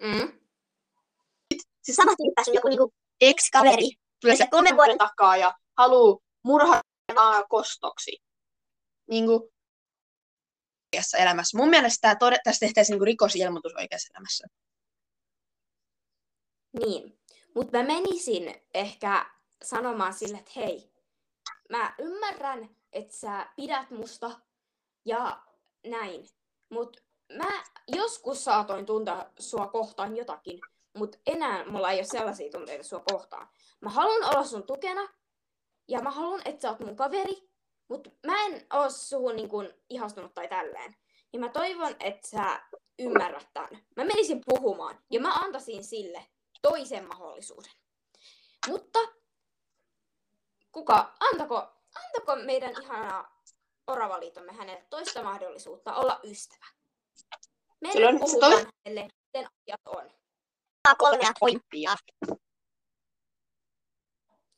Mm. Siis sama tyyppi, sun joku niinku yksi kaveri. tulee se se kolmen vuoden- takaa ja haluu murhata kostoksi. Niin kuin oikeassa elämässä. Mun mielestä tää tode, tästä tehtäisiin niin rikosilmoitus oikeassa elämässä. Niin. Mutta mä menisin ehkä sanomaan sille, että hei, mä ymmärrän, että sä pidät musta ja näin. Mutta mä joskus saatoin tuntea sua kohtaan jotakin, mutta enää mulla ei ole sellaisia tunteita sua kohtaan. Mä haluan olla sun tukena, ja mä haluan, että sä oot mun kaveri, mutta mä en oo suhun niin kun ihastunut tai tälleen. Ja mä toivon, että sä ymmärrät tämän. Mä menisin puhumaan, ja mä antaisin sille toisen mahdollisuuden. Mutta kuka, antako, antako meidän ihana oravaliitomme hänelle toista mahdollisuutta olla ystävä? Silloin se puhutaan tois- hänelle, miten asiat on. kolmea pointtia.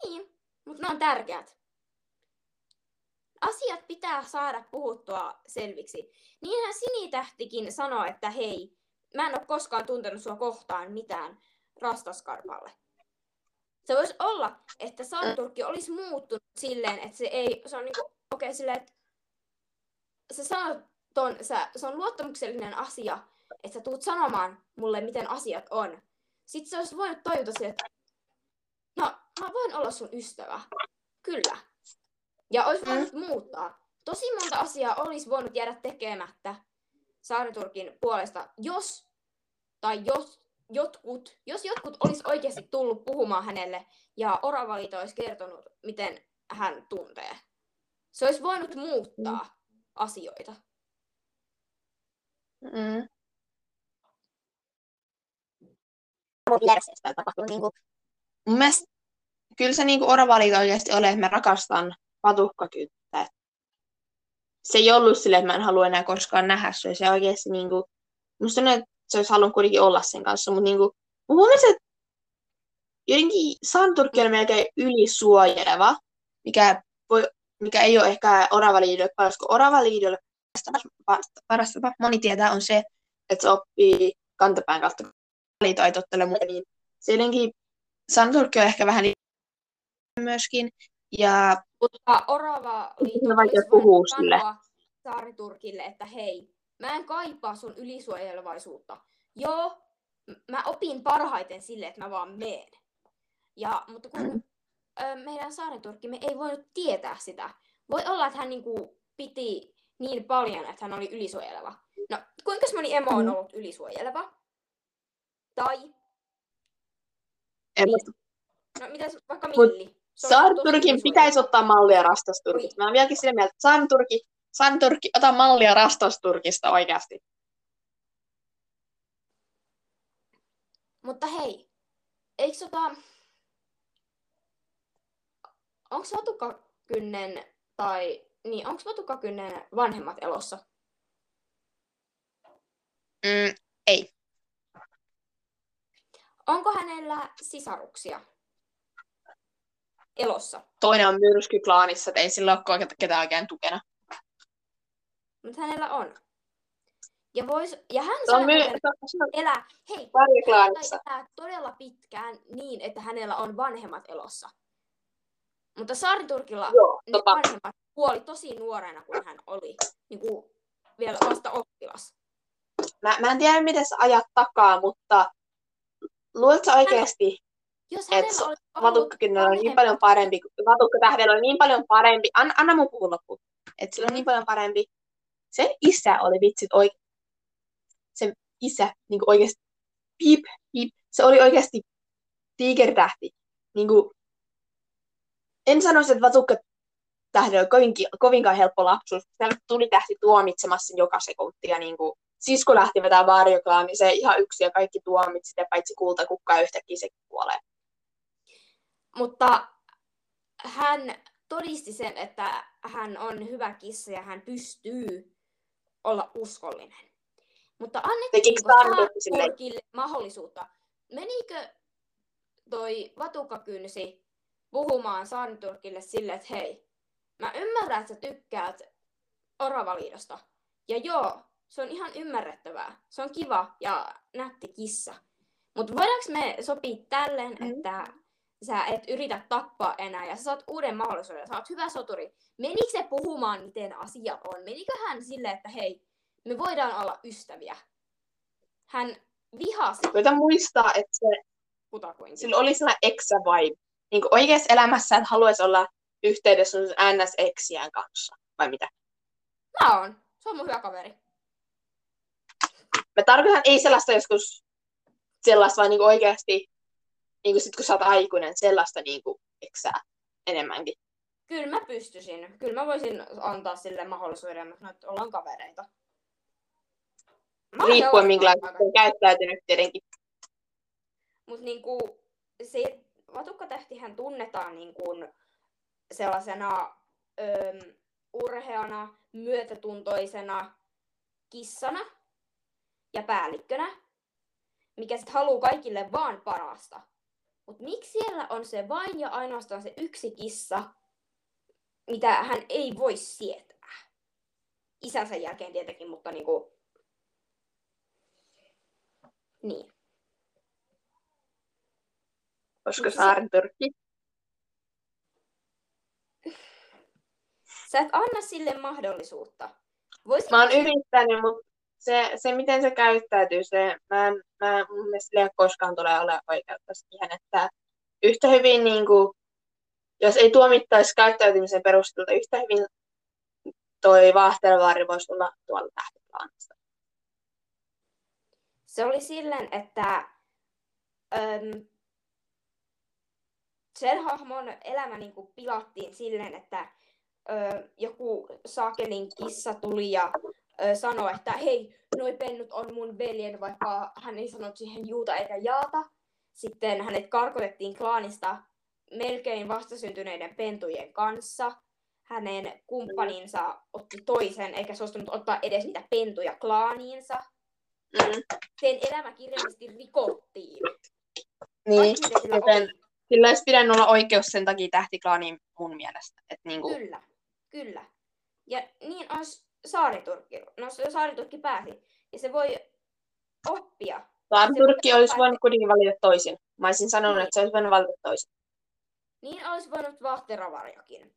Niin, mutta ne on tärkeät. Asiat pitää saada puhuttua selviksi. Niinhän Sinitähtikin sanoi, että hei, mä en ole koskaan tuntenut sua kohtaan mitään rastaskarpalle. Se voisi olla, että Saarturkki olisi muuttunut silleen, että se ei, se on niinku, okei okay, silleen, että sä sanot ton, sä, se on luottamuksellinen asia, että sä tuut sanomaan mulle, miten asiat on. Sitten se olisi voinut toivota silleen, että no, mä voin olla sun ystävä. Kyllä. Ja olisi voinut muuttaa. Tosi monta asiaa olisi voinut jäädä tekemättä Saariturkin puolesta, jos, tai jos jotkut, jos jotkut olisi oikeasti tullut puhumaan hänelle ja Oravaliito olisi kertonut, miten hän tuntee. Se olisi voinut muuttaa asioita. Mm. Sitä tapahtuu niinku Mun mielestä kyllä se niinku oravaliito oikeasti oli, että mä rakastan patukkakyttä. Se ei ollut silleen, että mä en halua enää koskaan nähdä se. Se oikeasti niinku, musta on, että se olisi halunnut kuitenkin olla sen kanssa, mutta niinku, huomasin, että jotenkin Santurkki on melkein ylisuojeleva, mikä, voi, mikä ei ole ehkä oravaliidolle paras, kun oravaliidolle paras tapa, moni tietää, on se, että se oppii kantapään kautta, tottele muuta, niin se jotenkin Santurkki on ehkä vähän myöskin, ja Mutta Orava liitto vaikea puhua sille. Saariturkille, että hei, mä en kaipaa sun ylisuojelevaisuutta. Joo, mä opin parhaiten sille, että mä vaan meen. Ja, mutta kun Mm. ö, meidän Saariturkkimme ei voinut tietää sitä. Voi olla, että hän niinku piti niin paljon, että hän oli ylisuojeleva. No, kuinka moni emo on Mm. ollut ylisuojeleva? Tai, en Niin. no mitäs vaikka Mut Milli? Saarturkin ylisuojeleva. pitäisi ottaa mallia rastasturkista. Mä oon vieläkin sillä mieltä, että Saarturki, Saarturki, ota mallia rastasturkista oikeasti. Mutta hei, eikö tota... Onko Vatukkakynnen tai... Niin, onko Vatukkakynnen vanhemmat elossa? Mm, ei. Onko hänellä sisaruksia elossa? Toinen on myrskyklaanissa, että ei sillä ole ketään oikein tukena. Mutta hänellä on. Ja, vois, ja hän sai my- elää, hei, tai elää todella pitkään niin, että hänellä on vanhemmat elossa. Mutta Saariturkilla Joo, ne tota, vanhemmat kuoli tosi nuorena, kun hän oli niin kuin vielä vasta oppilas. mä, mä en tiedä, miten sä ajat takaa, mutta luuletko oikeasti, Jos ollut Vatukkakynnellä on niin paljon parempi, Vatukkatähdellä on niin paljon parempi, anna, anna mun puhua loppuun, että sillä on Mm. niin paljon parempi. Sen isä oli vitsit oikein, sen isä niin oikeasti, pip, pip, se oli oikeasti tiikertähti. Niin kuin, en sanoisi, että Vatukkatähdellä oli kovinkin, kovinkaan helppo lapsuus. Siellä tuli tähti tuomitsemassa joka sekunti ja niin kuin, sisko lähti vetää varjoklaa, niin se ihan yksi ja kaikki tuomitsi ja paitsi kultakukkaa ja yhtäkkiä se kuolee. Mutta hän todisti sen, että hän on hyvä kissa ja hän pystyy olla uskollinen. Mutta annettiinko Sandorki silleen? Saarturkille mahdollisuutta? Menikö toi vatukkakynsi puhumaan Sandurkille sille, että hei, mä ymmärrän, että sä tykkäät oravaliidosta. Ja joo, se on ihan ymmärrettävää. Se on kiva ja nätti kissa. Mutta voidaanko me sopia tälleen, Mm. että sä et yritä tappaa enää ja sä saat uuden mahdollisuuden, sä oot hyvä soturi. Menikö se puhumaan, miten asiat on? Menikö hän silleen, että hei, me voidaan olla ystäviä? Hän vihasi Koita muistaa, että se, kutakuinkin. sillä oli sellainen eksä vibe. Niin oikeassa elämässä et haluaisi olla yhteydessä sun NS-eksien kanssa, vai mitä? Mä oon. Se on mun hyvä kaveri. Mä tarkoitan ei sellaista joskus sellaista vaan niinku oikeasti, niinku sit kun sä oot aikuinen, sellaista niinku, eksää enemmänkin. Kyllä mä pystyisin. Kyllä mä voisin antaa sille mahdollisuuden, mutta että ollaan kavereita. Mä Riippuen minkälaista on käyttäytynyt tietenkin. Mutta niinku, se vatukkatähtihän tunnetaan niinku sellaisena öm, urheana, myötätuntoisena kissana ja päällikkönä, mikä sitten haluaa kaikille vaan parasta. Mutta miksi siellä on se vain ja ainoastaan se yksi kissa, mitä hän ei voi sietää? Isänsä jälkeen tietenkin, mutta niinku... Niin. Koska saarentyrkki. Sä et anna sille mahdollisuutta. Voisit Mä oon yrittänyt, mutta se, se, miten se käyttäytyy, se, mä, en- mä, mun mielestä ei koskaan tulee ole oikeutta siihen, että yhtä hyvin, niin kuin, jos ei tuomittaisi käyttäytymisen perusteella, yhtä hyvin toi Vahtervaari voisi olla tuolla tähtiplaanissa. Se oli silleen, että öm, sen hahmon elämä niin kuin pilattiin silleen, että ö, joku saakelin kissa tuli ja ö, sanoi, että hei, noi pennut on mun veljen, vaikka hän ei sanonut siihen juuta eikä jaata. Sitten hänet karkotettiin klaanista melkein vastasyntyneiden pentujen kanssa. Hänen kumppaninsa otti toisen, eikä suostunut ottaa edes niitä pentuja klaaniinsa Mm. sen elämä kirjallisesti rikottiin. Niin, joten oli. sillä olisi pitänyt olla oikeus sen takia tähtiklaaniin mun mielestä. Et niin kuin, Kyllä, kyllä. Ja niin olisi Saariturkki. No se Saariturkki pääsi. Ja se voi oppia. Saarentyrkki se- olisi voinut kuitenkin valita toisin. Mä olisin sanonut, Niin. että se olisi voinut valita toisin. Niin olisi voinut Vahteravarjokin.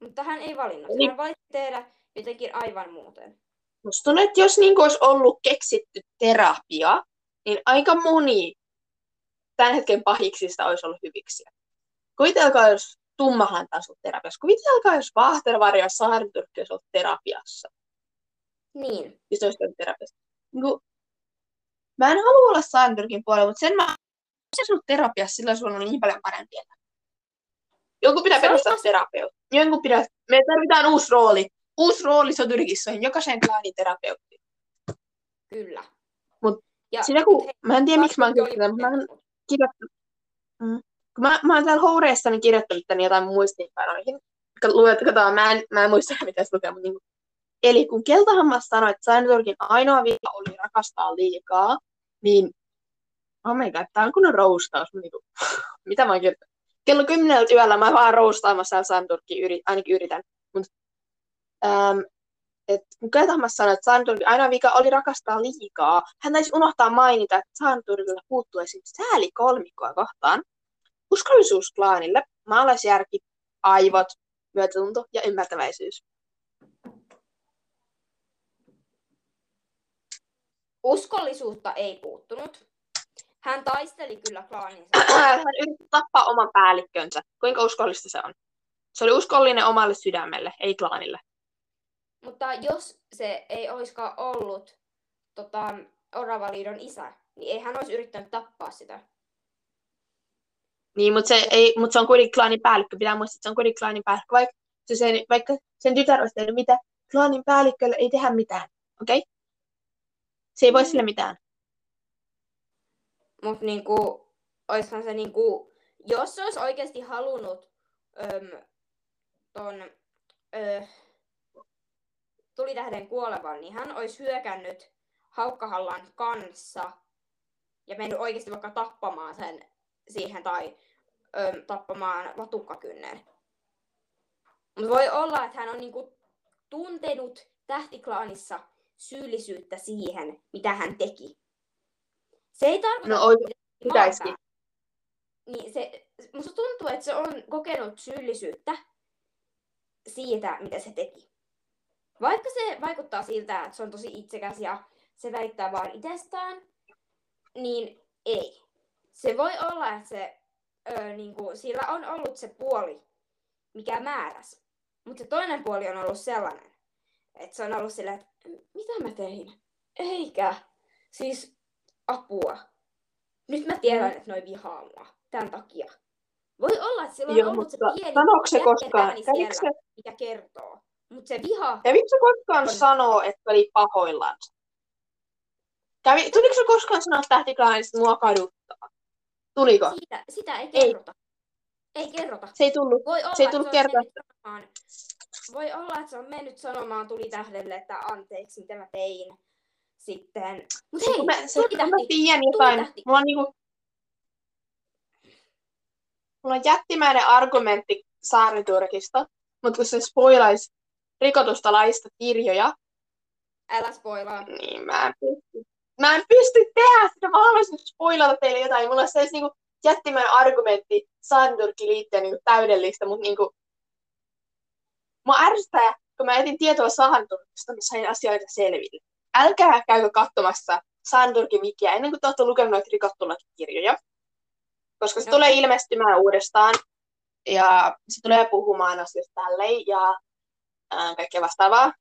Mutta hän ei valinnut. Niin. Hän valitsi tehdä jotenkin aivan muuten. Musta tuntuu, että jos niin olisi ollut keksitty terapia, niin aika moni tämän hetken pahiksista olisi ollut hyviksi. Kuvitelkaa, jos tummahan taas ollut terapiassa. Kuvitelkaa, jos Vahtervari ja Saarentyrkki olisi ollut terapiassa. Niin. Jos ne olisi ollut terapiassa. Niin mä en halua olla Saarentyrkin puolella, mutta sen mä jos ollut terapiassa, sillä olisi ollut niin paljon parempi elämä. Jonkun pitää Se perustaa terapeutti. Jonkun pitää, me tarvitaan uusi rooli. Uusi rooli Soturkisoihin, jokaisen klaanin terapeutti. Kyllä. Mut ja, Sitä kun, hei, mä en tiedä miksi mä oon kirjoittanut, mä oon kirjoittanut, mm. Kun mä, mä oon täällä houreissani kirjoittanut tänne jotain muistiinpanoihin. Katsotaan, mä en, mä en muista mitä se lukee, mutta niin Eli kun Keltahammas sanoi, että Sandorkin ainoa vika oli rakastaa liikaa, niin oh my god, tää on kunnon roustaus. Niinku, mitä mä oon kirjoittanut? Kello kymmeneltä yöllä mä vaan roustaamassa Sandorkin, yrit, ainakin yritän. Mut, ähm, et kun Keltahammas sanoi, että Sandorkin ainoa vika oli rakastaa liikaa, hän taisi unohtaa mainita, että Sandorilla puuttuu esimerkiksi sääli kolmikkoa kohtaan, uskollisuus klaanille, maalaisjärki, aivot, myötätunto ja ymmärtäväisyys. Uskollisuutta ei puuttunut. Hän taisteli kyllä klaaninsa. hän yritti tappaa oman päällikkönsä. Kuinka uskollista se on? Se oli uskollinen omalle sydämelle, ei klaanille. Mutta jos se ei olisikaan ollut tota, Oravaliidon isä, niin ei hän olisi yrittänyt tappaa sitä. Niin, mutta se, ei, mut se on kuitenkin klaanin päällikkö. Pitää muistaa, että se on kuitenkin klaanin päällikkö. Vaikka, se sen, vaikka sen tytär olisi tehnyt mitä, klaanin päällikkölle ei tehdä mitään. Okei? Okay? Se ei voi Mm. sille mitään. Mutta niinku, oishan se niinku, jos se olisi oikeasti halunnut öm, ton ö, tulitähden kuolevan, niin hän olisi hyökännyt Haukkahallan kanssa ja mennyt oikeasti vaikka tappamaan sen siihen tai öm, tappamaan vatukkakynnen. Mutta voi olla, että hän on niinku tuntenut tähtiklaanissa syyllisyyttä siihen, mitä hän teki. Se ei tarkoita, No oikein pitäisikin. Niin se, musta tuntuu, että se on kokenut syyllisyyttä siitä, mitä se teki. Vaikka se vaikuttaa siltä, että se on tosi itsekäs ja se väittää vaan itsestään, niin ei. Se voi olla, että se, ö, niinku, sillä on ollut se puoli, mikä määräs. Mutta se toinen puoli on ollut sellainen, että se on ollut silleen, että mitä mä tein? Eikä. Siis apua. Nyt mä tiedän, että noi vihaa mua. Tämän takia. Voi olla, että sillä on Joo, ollut se pieni se koskaan, siellä, se, mikä kertoo. Mutta se viha, kävikö se koskaan On. sanoa, että oli pahoillaan? Kävi, tuliko se koskaan sanoa tähtiklaanista, mua kaduttaa? Tuliko? siitä, sitä ei Ei. kerrota. Ei kerrota. Se ei tullut. Voi olla, Se ei tullut kertoa. voi olla, että se on mennyt sanomaan tuli tähdelle, että anteeksi, mitä mä tein. Sitten. Mut Se, hei, kun mä, se, tuli kun mä tähti. tiedän jotain, tähti. mulla on niinku, mulla on jättimäinen argumentti Saariturkista, mutta kun se spoilaisi rikotusta laista kirjoja, Älä spoilaa. niin mä en pysty, mä en pysty tehdä sitä, mä haluaisin spoilata teille jotain, mulla on se niinku jättimäinen argumentti Saariturkin liittyen niinku täydellistä, mutta niinku, mua ärsyttää, kun mä etin tietoa Saariturkista, mä sain asioita selville. Älkää käykö katsomassa Saariturkin wikiä ennen kuin te olette lukenut noita rikottulakirjoja, koska se No. tulee ilmestymään uudestaan ja se tulee puhumaan asioista tälleen ja ää, kaikkea vastaavaa.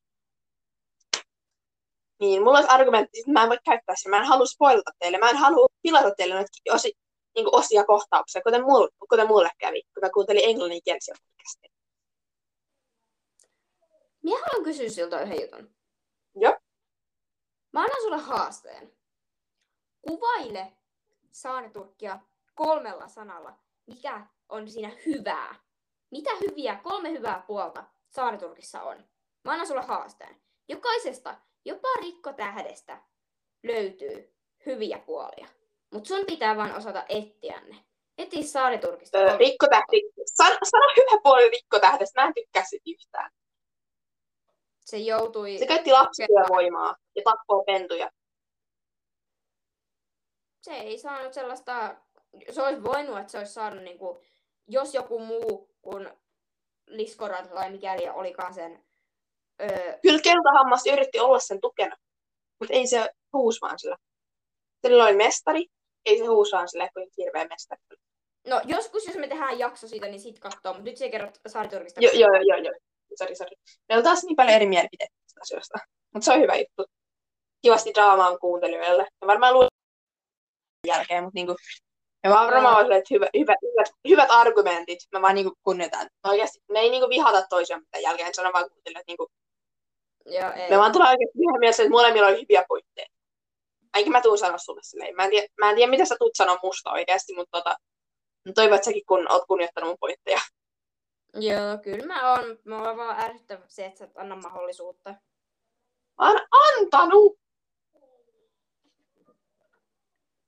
Niin, mulla olisi argumentti, että mä en voi käyttää sitä. Mä en halua spoilata teille. Mä en halua pilata teille noita osi, niin osia kohtauksia, kuten mulle, kuten mulle kävi, kun mä kuuntelin englanninkielisiä podcasteja. Minä haluan kysyä siltä yhden jutun. Joo. Mä annan sulle haasteen. Kuvaile saariturkkia kolmella sanalla. Mikä on siinä hyvää? Mitä hyviä, kolme hyvää puolta saariturkissa on? Mä annan sulle haasteen. Jokaisesta, jopa rikkotähdestä, löytyy hyviä puolia. Mutta sun pitää vaan osata etsiä ne. Eti saariturkista. Öö, rikkotähti. Sano, sano hyvä puoli rikkotähdestä. Mä en tykkää siitä yhtään. Se joutui... Se käytti lapsityövoimaa ja tappoi pentuja. se ei saanut sellaista, se olisi voinut, että se olisi saanut, niin kuin, jos joku muu kuin Liskorad tai mikäli olikaan sen, öö, Kyllä keltahammas yritti olla sen tukena, mutta ei se huusi vaan sillä. Sillä oli mestari, ei se huusi vaan sillä, kuin hirveä mestari. no joskus jos me tehdään jakso siitä, niin sit katsoo, mutta nyt se ei kerro Saariturkista. Joo, joo, joo, joo. Sori, sori. Meillä on taas niin paljon eri mielipiteitä tästä asioista. Mutta se on hyvä juttu. Kivasti draamaa kuuntelijoille. Ja varmaan luulen jälkeen, mutta niinku, ja mä varmaan vaan silleen, että hyvä, hyvä, hyvät, hyvät argumentit. Mä vaan niinku kunnioitan. Oikeasti, me ei niinku vihata toisiaan mitään jälkeen, sano vaan kuuntelijoille, että niinku, Joo, ei. me vaan tulee oikeasti mielessä, että molemmilla oli hyviä pointteja. Ainakin mä tuun sanoa sulle silleen. Mä en tiedä, mä en tiedä mitä sä tuut sanoa musta oikeasti, mutta tota, toivon, että säkin kun oot kunnioittanut mun pointteja. Joo, kyllä mä oon. Mä oon vaan ärsyttävä se, että sä et anna mahdollisuutta. Mä oon antanut!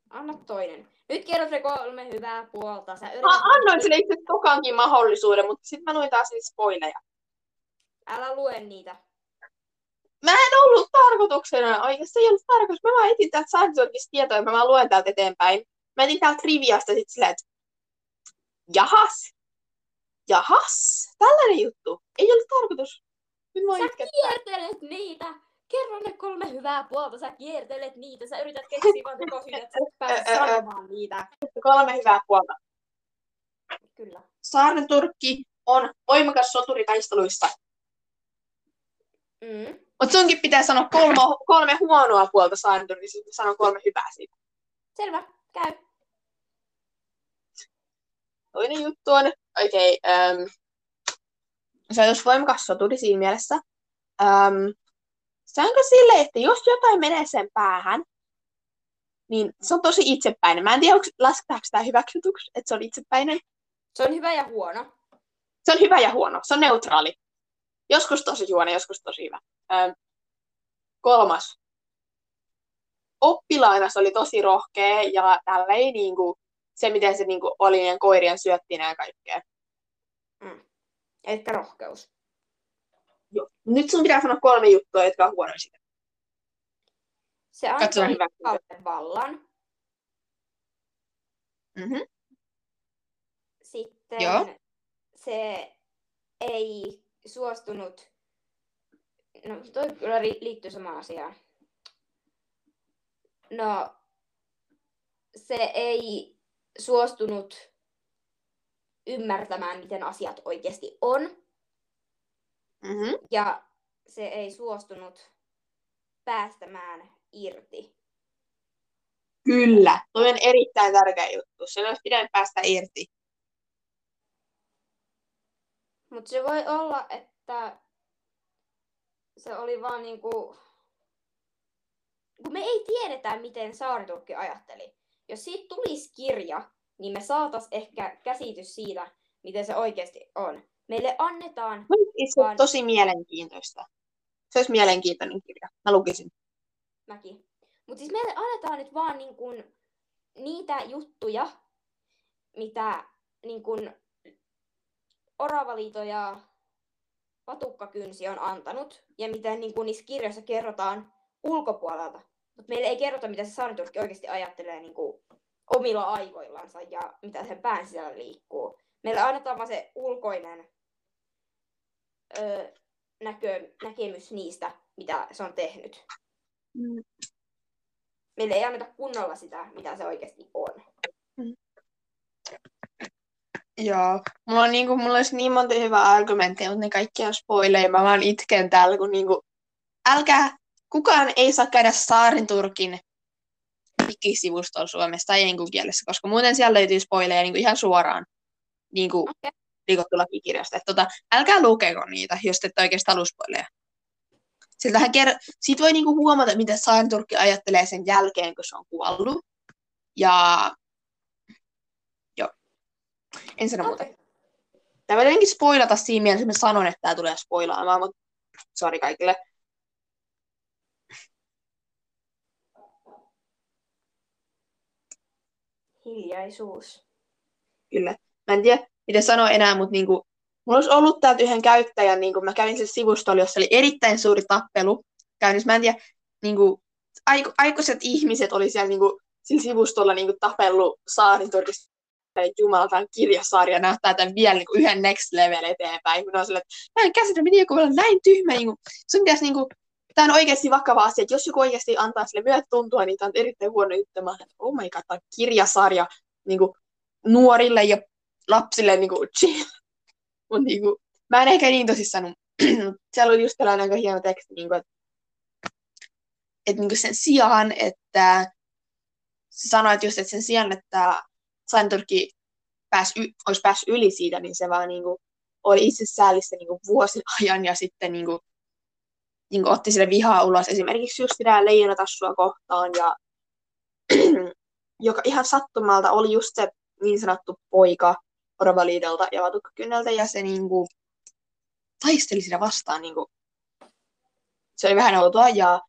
Anna toinen. Nyt kerrot ne kolme hyvää puolta. Sä Mä annoin sille itse tokankin mahdollisuuden, mutta sitten mä luin taas niitä spoileja. Älä lue niitä. Ollut tarkoituksena, oikeasti se ei ollut tarkoitus. Mä vaan etin täältä Science tietoa, mä vaan luen täältä eteenpäin. Mä etin täältä triviasta sit silleen, että jahas, jahas, tällainen juttu. Ei ollut tarkoitus. Nyt mä Sä itken. kiertelet niitä. Kerro ne kolme hyvää puolta. Sä kiertelet niitä. Sä yrität keksiä vaan tekosyitä, että sä sanomaan niitä. Kolme hyvää puolta. Kyllä. Saaren Turkki on voimakas soturi taisteluissa. Mm. Mutta sunkin pitää sanoa kolme, kolme huonoa puolta Saaren Turkissa, sitten sanon kolme hyvää siitä. Selvä. Käy. Toinen juttu on, okei, okay, um, se on voimakas soturi siinä mielessä. Um, se onko silleen, että jos jotain menee sen päähän, niin se on tosi itsepäinen. Mä en tiedä, onko, lasketaanko tämä hyväksytyksi, että se on itsepäinen. Se on hyvä ja huono. Se on hyvä ja huono. Se on neutraali. Joskus tosi huono, joskus tosi hyvä. Um, kolmas. Oppilaina se oli tosi rohkea ja tälleen niin kuin, se, miten se niin kuin, oli niiden koirien syöttinä ja kaikkea. Eli rohkeus. Joo. Nyt sun pitää sanoa kolme juttua, jotka on huonoja siitä. Se antoi hyvä. vallan. Mm-hmm. Sitten Joo. se ei suostunut, no toi kyllä liittyy samaan asiaan. No, se ei suostunut ymmärtämään, miten asiat oikeasti on. Mm-hmm. Ja se ei suostunut päästämään irti Kyllä, toi on erittäin tärkeä juttu. Se olisi pitänyt päästä irti. Mutta se voi olla, että se oli vaan niinku... Kun me ei tiedetä, miten Saariturkki ajatteli. Jos siitä tulisi kirja, niin me saatas ehkä käsitys siitä, miten se oikeasti on. Meille annetaan... Se on tosi mielenkiintoista. Se olisi mielenkiintoinen kirja. Mä lukisin. Mäkin. Mutta siis meille annetaan nyt vaan niin kun, niitä juttuja, mitä niin kun, Oravaliito ja Patukkakynsi on antanut, ja mitä niin kun, niissä kirjoissa kerrotaan ulkopuolelta. Mutta meille ei kerrota, mitä se Saariturkki oikeasti ajattelee niin kun, omilla aivoillansa ja mitä sen pään sisällä liikkuu. Meille annetaan vaan se ulkoinen öö, näkö, näkemys niistä, mitä se on tehnyt. Mm. Meille ei anneta kunnolla sitä, mitä se oikeasti on. Joo. Mulla, on niinku, mulla olisi niin monta hyvää argumenttia, mutta ne kaikki on spoileja. Mä vaan itken täällä, kun niinku, älkää, kukaan ei saa käydä Saarin Turkin wikisivustolla Suomessa tai jonkun kielessä, koska muuten siellä löytyy spoileja niinku ihan suoraan niinku, Okei. rikottu lakikirjasta. Et tota, älkää lukeko niitä, jos te ette oikeasti halua spoileja. Siltähän ker- Siitä voi niinku huomata, mitä Saarin Turkki ajattelee sen jälkeen, kun se on kuollut. Ja. En sano muuta. Tämä voi jotenkin spoilata siinä mielessä, että mä sanon, että tämä tulee spoilaamaan, mutta sori kaikille. Hiljaisuus. Kyllä. Mä en tiedä, miten sanoa enää, mutta niinku, mulla olisi ollut täältä yhden käyttäjän, niinku, mä kävin sen sivustolla, jossa oli erittäin suuri tappelu käynnissä. Mä en tiedä, niinku, aiku, aikuiset ihmiset oli siellä niinku, sillä sivustolla niinku, tapellut Saariturkista Jumalatan kirjasarja näyttää tämän vielä niin kuin yhden next level eteenpäin. Kun on sille, että mä en käsitä, miten joku olla näin tyhmä. Niin kuin, sun pitäisi, niin kuin, tämä on oikeasti vakava asia, että jos joku oikeasti antaa sille myötä tuntua, niin tämä on erittäin huono juttu. Mä olen, oh my god, tämä on kirjasarja niin kuin, nuorille ja lapsille niin kuin, chill. Mut, niin kuin, mä en ehkä niin tosissaan, siellä oli just tällainen aika hieno teksti, niin kuin, että, että niin kuin sen sijaan, että se sanoi, että just että sen sijaan, että Santurki pääs y- olisi päässyt yli siitä, niin se vaan niinku oli itse säällistä niinku vuosien ajan ja sitten niinku, niinku otti sille vihaa ulos esimerkiksi just sitä leijonatassua kohtaan ja joka ihan sattumalta oli just se niin sanottu poika Orvaliidolta ja Vatukkakynneltä ja se niinku taisteli sitä vastaan niinku se oli vähän outoa ja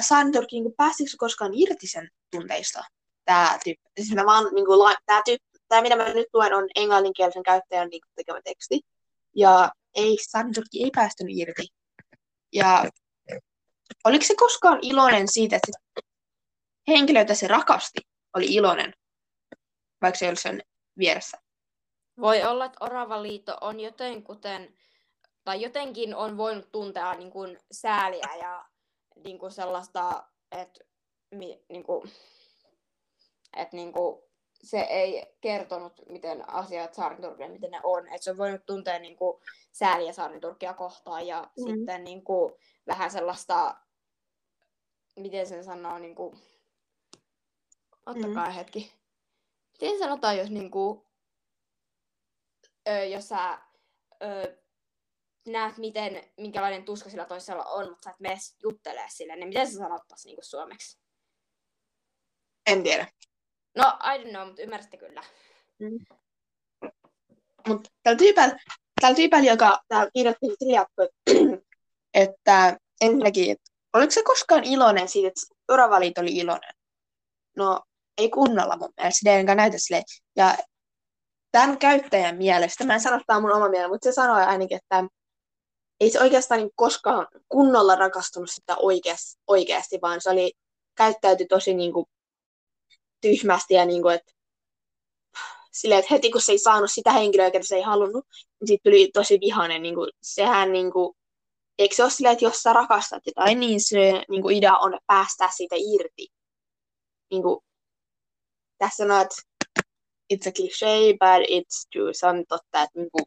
Sandorkin pääsikö se koskaan irti sen tunteista? Tämä tyyppi. Siis mä vaan, niinku, la, tää tyyppi, tämä mitä mä nyt luen on englanninkielisen käyttäjän niinku, tekemä teksti. Ja ei, Sandorki ei päästynyt irti. Ja oliko se koskaan iloinen siitä, että henkilö, jota se rakasti, oli iloinen, vaikka se ei ollut sen vieressä? Voi olla, että Oravaliitto on jotenkuten, tai jotenkin on voinut tuntea niin kuin sääliä ja niin kuin sellaista, että, niin kuin, että niin kuin, se ei kertonut, miten asiat Saariturkille, miten ne on. Että se on voinut tuntea niin kuin, sääliä Saariturkia kohtaan ja Mm. sitten niin kuin, vähän sellaista, miten sen sanoo, niin kuin, ottakaa mm. hetki. Miten sanotaan, jos niin kuin, ö, jos sä ö, näet, miten, minkälainen tuska sillä toisella on, mutta sä et mene juttelee sille, niin miten sä sanottais niin suomeksi? En tiedä. No, I don't know, mutta ymmärsitte kyllä. Mutta tällä tyypällä, tällä tyypällä, joka täällä kirjoitti kirjattu, että ensinnäkin, että oliko se koskaan iloinen siitä, että Uravalit oli iloinen? No, ei kunnolla mun mielestä, sitä ei enkä näytä silleen. Ja tämän käyttäjän mielestä, mä en sano, että mun oma mieli, mutta se sanoi ainakin, että ei se oikeastaan niin koskaan kunnolla rakastunut sitä oikeasti, oikeasti vaan se oli käyttäytyi tosi niin kuin, tyhmästi ja niin kuin, että silleen, että heti kun se ei saanut sitä henkilöä, ketä se ei halunnut, niin siitä tuli tosi vihainen. Niin kuin, sehän, niin kuin, eikö se ole silleen, että jos sä rakastat jotain, niin se niin kuin, idea on päästää siitä irti. Niin kuin, tässä sanoo, että it's a cliché, but it's true. Se on totta, että niin kuin,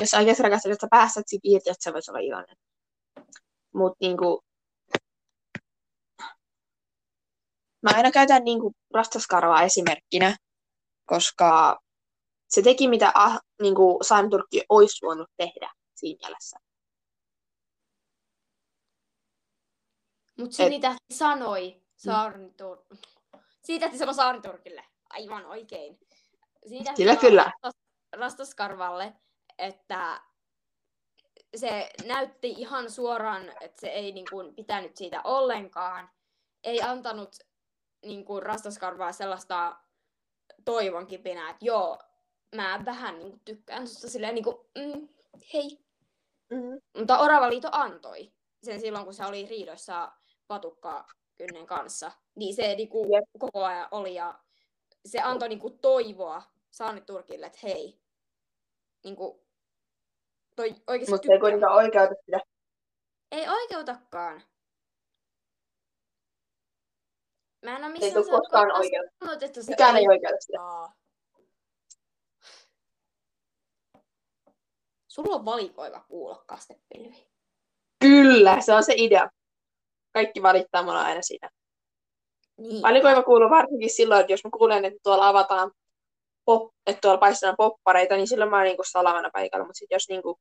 jos sä oikeasti rakastat, että sä päästät siitä irti, että se voisi olla iloinen. Mutta niin kuin, Mä aina käytän niin kuin rastaskarvaa esimerkkinä, koska se teki mitä ah, niin kuin Santurkki olisi voinut tehdä siinä mielessä. Mutta Et- Sinitähti sanoi Saarnitur... Sinitähti sanoi Saariturkille. Aivan oikein. Sinitähti Kyllä, kyllä. Rastas- Rastaskarvalle, että se näytti ihan suoraan, että se ei niin kuin, pitänyt siitä ollenkaan. Ei antanut niin kuin, Rastaskarvaa sellaista toivon kipinää, että joo, mä vähän niin kuin, tykkään susta silleen niin kuin, mm, hei, Mm. mutta Oravaliito antoi sen silloin, kun se oli riidossa patukka kynnen kanssa. Niin se niinku Jep. koko ajan oli ja se antoi niinku toivoa Saaniturkille, että hei, niinku, toi oikeasti Mutta ei kuitenkaan oikeuta sitä. Ei oikeutakaan. Mä en ole Ei missään tule koskaan kohtaa oikeuta. sanonut, että se Mikään ei oikeuta sitä. Sulla on valikoiva kuulokkastepilvi. Kyllä, se on se idea. Kaikki valittaa mulla aina siitä. Niin. Valikoiva kuuluu varsinkin silloin, että jos mä kuulen, että tuolla avataan pop, että tuolla paistetaan poppareita, niin silloin mä oon niinku salavana paikalla. Mutta sitten jos niinku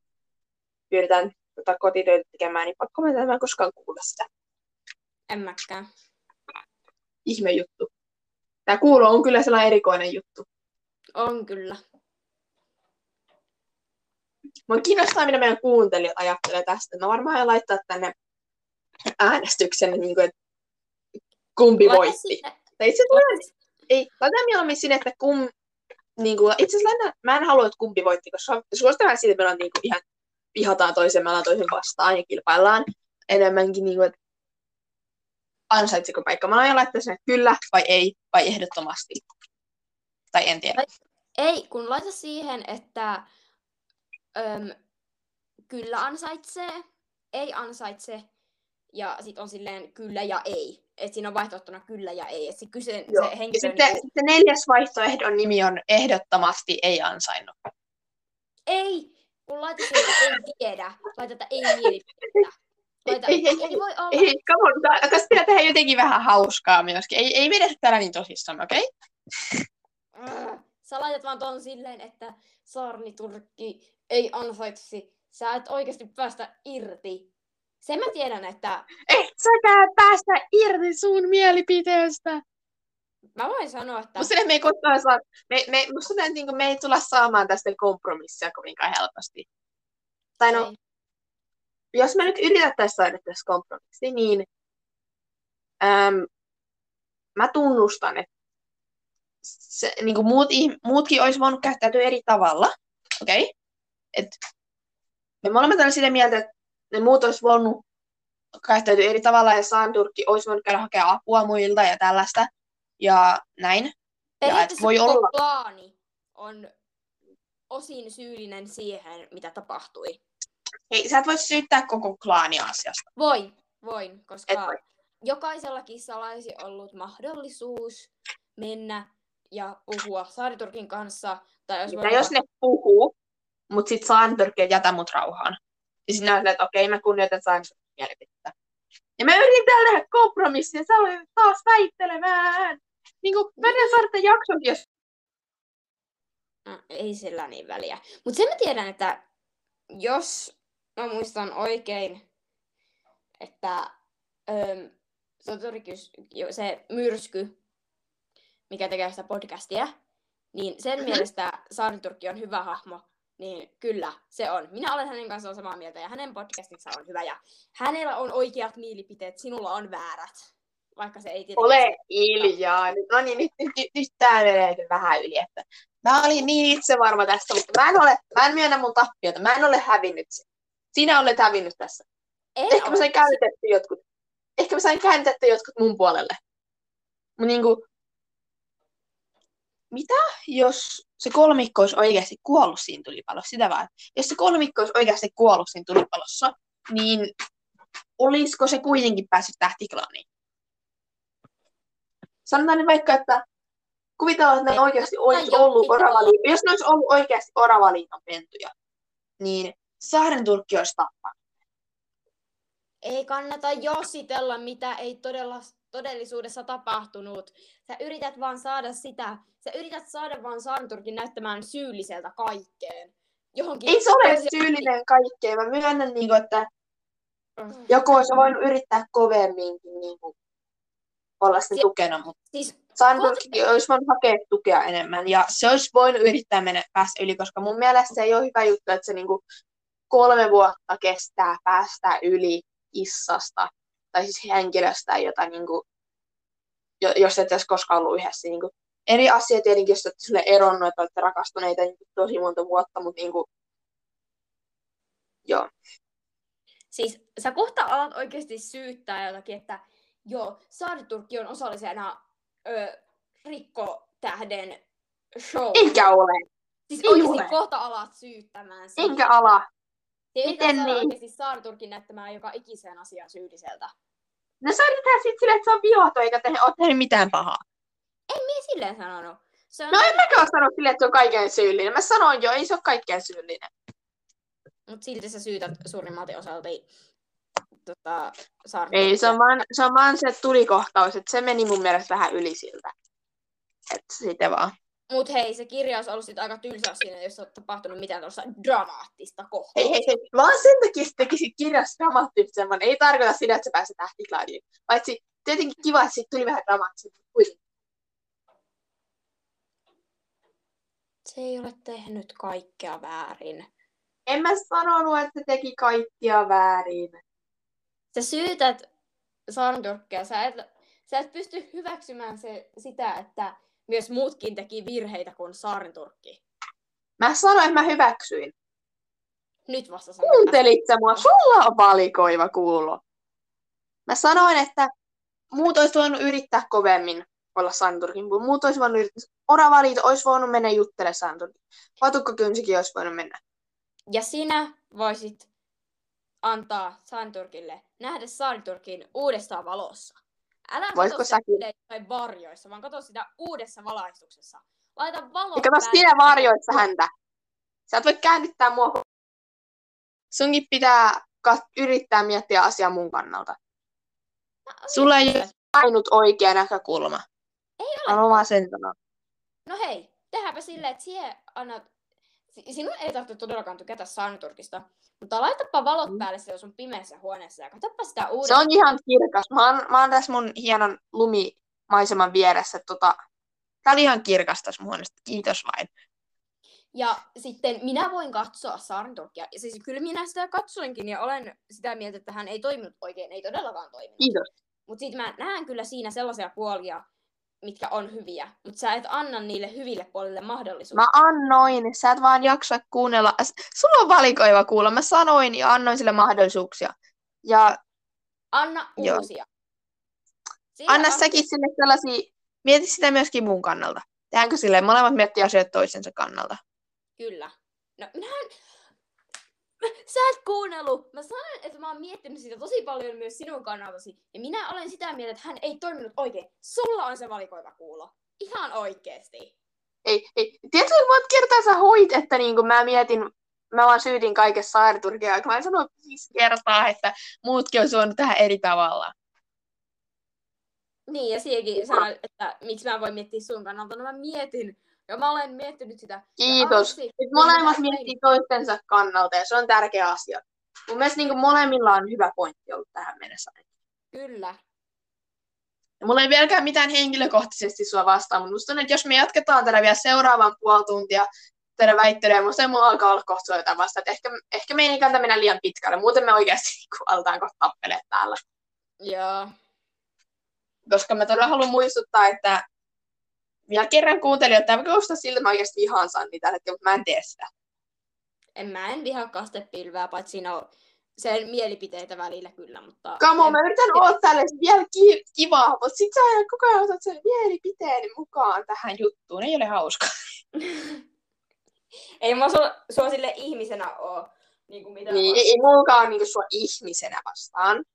pyydetään tota kotitöitä tekemään, niin pakko mä en koskaan kuule sitä. En mäkään. Ihme juttu. Tämä kuulo on kyllä sellainen erikoinen juttu. On kyllä. Mua kiinnostaa, mitä meidän kuuntelijat ajattelee tästä. Mä varmaan aion laittaa tänne äänestyksen, niin kuin, että kumpi Laita voitti. sinne- Tai itse asiassa laita- ei, laitetaan mieluummin sinne, että kum, niin kuin, itse asiassa mä en halua, että kumpi voitti, koska suositellaan siitä, että me ollaan niin kuin, ihan vihataan toisen, me ollaan toisen vastaan ja kilpaillaan enemmänkin, niin kuin, että ansaitsiko paikka. Mä aion laittaa sinne kyllä vai ei vai ehdottomasti. Tai en tiedä. Ei, kun laita siihen, että öm, kyllä ansaitsee, ei ansaitse, ja sitten on silleen kyllä ja ei. Et siinä on vaihtoehtona kyllä ja ei. Et se, kyse, Joo. se Ja henkilö... sitten, niinku- sitten neljäs vaihtoehdon nimi on ehdottomasti ei ansainnut. Ei, kun laita siihen, että en tiedä. Laita, että ei mielipidettä. Laita, Ei, ei, ei, voi olla. Ei, come on, tässä pitää tehdä jotenkin vähän hauskaa myöskin. Ei, ei vedetä täällä niin tosissaan, okei? Äh, Sä laitat vaan ton silleen, että saarniturkki ei ansaitsi. Sä et oikeasti päästä irti. Sen mä tiedän, että Et säkään päästä irti sun mielipiteestä. mä voin sanoa, että Musta me ei koskaan saa, me, me, musta niin me ei tulla saamaan tästä kompromissia kovinkaan helposti. Tai no, ei. Jos me nyt yritettäisiin saada tässä kompromissi, niin äm, mä tunnustan, että se, niin kuin muut, muutkin olisi voinut käyttäytyä eri tavalla. Okei? Okay? Et me molemmat olemme sitä mieltä, että ne muut olisi voinut käyttäytyä eri tavalla ja Sandurkki olisi voinut käydä hakea apua muilta ja tällaista. Ja näin. Ja et voi olla. klaani on osin syyllinen siihen, mitä tapahtui. Hei, sä et voi syyttää koko klaania asiasta. Voin, voin, koska voi. jokaisella kissalla olisi ollut mahdollisuus mennä ja puhua Saariturkin kanssa. Tai jos Mitä jos ne puhuu, mutta sit Sandurkki ei jätä mut rauhaan. Ja sitten näet, että okei, mä kunnioitan Sandurkin mielipidettä. Ja mä yritin täällä tehdä kompromissia, sä olet taas väittelemään. Niin kuin, mä en saada tämän jaksonkin, jos Mm, ei sillä niin väliä. Mutta sen mä tiedän, että jos mä muistan oikein, että Soturikys, jo- se myrsky, mikä tekee sitä podcastia, niin sen Mhm. mielestä Saariturkki on hyvä hahmo. Niin kyllä, se on. Minä olen hänen kanssaan samaa mieltä ja hänen podcastinsa on hyvä ja hänellä on oikeat mielipiteet, sinulla on väärät. Vaikka se ei tietenkään ole hiljaa. Nyt, no niin, nyt, nyt, nyt, nyt tää menee vähän yli. Että mä olin niin itse varma tästä, mutta mä en, ole, mä en myönnä mun tappiota. Mä en ole hävinnyt. Sinä olet hävinnyt tässä. En Ehkä mä sain käännytetty jotkut. Ehkä mä sain käännytetty jotkut mun puolelle. Mutta niinku, mitä jos se kolmikko olisi oikeasti kuollut siinä tulipalossa? Sitä vaan. Jos se kolmikko olisi oikeasti kuollut siinä tulipalossa, niin olisiko se kuitenkin päässyt tähtiklaaniin? Sanotaan nyt vaikka, että kuvitellaan, että ne oikeasti olisi ollut. Oravaliiton, jos ne olisi ollut oikeasti Oravaliiton pentuja, niin Saaren olisi tappanut. Ei kannata jossitella, mitä ei todella todellisuudessa tapahtunut. Sä yrität vaan saada sitä, sä yrität saada vaan Sarnturkin näyttämään syylliseltä kaikkeen. Johonkin Ei se ole syyllinen kaikkeen. Mä myönnän, niin kuin, että Mm. joku olisi voinut yrittää kovemminkin niin kuin, olla sen Se- tukena, mutta Siis Sandberg olisi voinut hakea tukea enemmän ja se olisi voinut yrittää mennä päästä yli, koska mun mielestä se ei ole hyvä juttu, että se niin kuin, kolme vuotta kestää päästä yli issasta tai siis henkilöstä, jota niin kuin, jo- jos et olisi koskaan ollut yhdessä. Niin kuin, eri asia tietenkin, jos olette sille eronnut, että olette rakastuneita niin kuin, tosi monta vuotta, mutta niin kuin, joo. Siis sä kohta alat oikeasti syyttää jotakin, että joo, Saariturkki on osallisena ö, rikkotähden show. Enkä ole, Siis ei oikeasti ole. kohta alat syyttämään siitä. enkä ala. Miten niin? oikeasti Saariturkin näyttämään joka ikiseen asiaan syylliseltä. No se yritetään sitten silleen, että se on vihoton eikä te, ole tehnyt mitään pahaa. Minä silleen sanonut. Se on No en mäkään ole sanonut silleen, että se on kaiken syyllinen. Mä sanoin jo, ei se ole kaikkein syyllinen. Mutta silti sä syytät suurimmalti osalta tota. Ei, se on vaan se, on vaan se tulikohtaus, että se meni mun mielestä vähän yli siltä. Että sitten vaan. Mut hei, se kirja olisi ollut sit aika tylsä siinä, jos on tapahtunut mitään tuossa dramaattista kohtaa. Hei, hei, hei. Vaan sen takia se teki kirjasta dramaattisemman. Ei tarkoita sitä, että se pääsee tähtiklaadiin. Paitsi tietenkin kiva, että siitä tuli vähän dramaattisempi. Kuitenkin. Se ei ole tehnyt kaikkea väärin. En mä sanonut, että se teki kaikkia väärin. Sä syytät Sarnturkkia, sä et, sä et pysty hyväksymään se, sitä, että myös muutkin teki virheitä kuin Sarnturkki. Mä sanoin, että mä hyväksyin. Nyt vasta sanoit. Kuuntelit sä mua? Sulla on valikoiva kuulo. Mä sanoin, että muut olisi voinut yrittää kovemmin olla Santurkin. kun Muut olisi voinut yrittää. Oravaliito olisi voinut mennä juttelemaan Santurkin. Vatukkakynsikin olisi voinut mennä. Ja sinä voisit antaa Sarnturkille nähdä Sarnturkin uudestaan valossa. Älä Voitko katso sitä säkin? jossain varjoissa, vaan katso sitä uudessa valaistuksessa. Laita valo Ja kato, päälle. sinä varjoit sä häntä. Sä et voi käännyttää mua. Sunkin pitää kat- yrittää miettiä asiaa mun kannalta. Sulla ei ole ainut oikea näkökulma. Ei Mä ole. vaan sen sanoa. No hei, tehdäänpä silleen, että sie annat... si- Sinun ei tarvitse todellakaan tykätä Sarnturkista, mutta laitapa valot Mm. päälle siellä sun pimeässä huoneessa ja katsoppa sitä Se uudestaan. on ihan kirkas. Mä oon, mä oon tässä mun hienon lumimaiseman vieressä. Tota, tää oli ihan kirkas tässä mun huoneesta. Kiitos vain. Ja sitten minä voin katsoa Sarnturkia. Ja siis kyllä minä sitä katsoinkin ja olen sitä mieltä, että hän ei toiminut oikein. Ei todellakaan toiminut. Kiitos. Mutta sitten mä näen kyllä siinä sellaisia puolia, mitkä on hyviä. Mutta sä et anna niille hyville puolille mahdollisuutta. Mä annoin. Sä et vaan jaksa kuunnella. Sulla on valikoiva kuulla. Mä sanoin ja annoin sille mahdollisuuksia. Ja Anna Joo. uusia. Siinä anna on- säkin sille sellaisia, mieti sitä myöskin mun kannalta. Tehdäänkö silleen, molemmat miettii asioita toisensa kannalta. Kyllä. No minähän... Sä et kuunnellut. Mä sanoin, että mä oon miettinyt sitä tosi paljon myös sinun kannaltasi. Ja minä olen sitä mieltä, että hän ei toiminut oikein. Sulla on se valikoiva kuulo. Ihan oikeesti. Ei, ei. Tiedätkö, kuinka monta kertaa sä hoit, että niin mä mietin, mä vaan syytin kaikessa saariturkia. Mä sanoin viisi kertaa, että muutkin on suonut tähän eri tavalla. Niin, ja siihenkin sanoit, että miksi mä voin miettiä sun kannalta. No mä mietin. Ja mä olen miettinyt sitä. Kiitos. aluksi, Nyt molemmat miettii toistensa kannalta ja se on tärkeä asia. Mun mielestä niin molemmilla on hyvä pointti ollut tähän mennessä. Kyllä. Ja mulla ei vieläkään mitään henkilökohtaisesti sua vastaan, mutta musta tuntuu, että jos me jatketaan tätä vielä seuraavan puoli tuntia, tätä väittelyä, musta mulla alkaa olla kohta jotain vastaan. Että ehkä, ehkä me ei kannata mennä liian pitkälle, muuten me oikeasti niin aletaan kohta tappelee täällä. Joo. Koska mä todella haluan muistuttaa, että vielä kerran kuuntelijoita, tämä kuulostaa siltä, että mä oikeasti vihaan Sanni tällä hetkellä, mutta mä en tee sitä. En mä en vihaa kastepilveä, paitsi siinä on sen mielipiteitä välillä kyllä, mutta... Kamo, mä yritän olla tälle vielä ki- kivaa, mutta sit sä aina koko ajan otat sen mielipiteeni mukaan tähän juttuun. Ei ole hauska. Ei mä sua, sua sille ihmisenä oo niin kuin mitä Niin, ei, ei mullakaan niinku sua ihmisenä vastaan.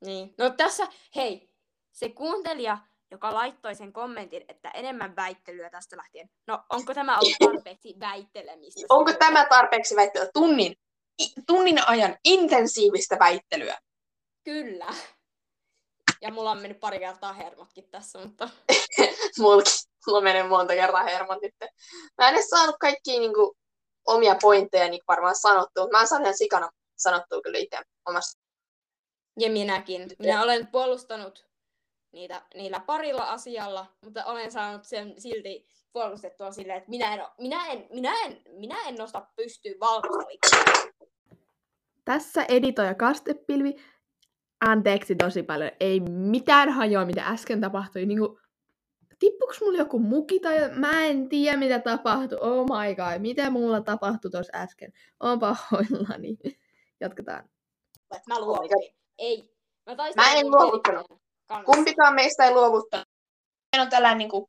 Niin. No tässä, hei, se kuuntelija, joka laittoi sen kommentin, että enemmän väittelyä tästä lähtien. No, onko tämä ollut tarpeeksi väittelemistä? Onko tämä tarpeeksi väittelyä? Tunnin, tunnin ajan intensiivistä väittelyä. Kyllä. Ja mulla on mennyt pari kertaa hermotkin tässä, mutta... Mulki. Mulla menee monta kertaa hermot nyt. Mä en edes saanut kaikkia niinku, omia pointteja niin varmaan sanottua, mä saan ihan sikana sanottua kyllä itse omassa. Ja minäkin. Minä olen puolustanut niitä, niillä parilla asialla, mutta olen saanut sen silti puolustettua silleen, että minä en, minä en, minä en, minä en nosta pystyyn valkoista. Tässä editoija Kastepilvi. Anteeksi tosi paljon. Ei mitään hajoa, mitä äsken tapahtui. Niin kuin, tippuks mulla joku muki tai mä en tiedä, mitä tapahtui. Oh my god, mitä mulla tapahtui tuossa äsken. Oon pahoillani. Jatketaan. Että mä luovutin. Ei. Mä, Mä en luovuttanut. Kumpikaan meistä ei luovuttanut. Meillä on tällainen niin kuin,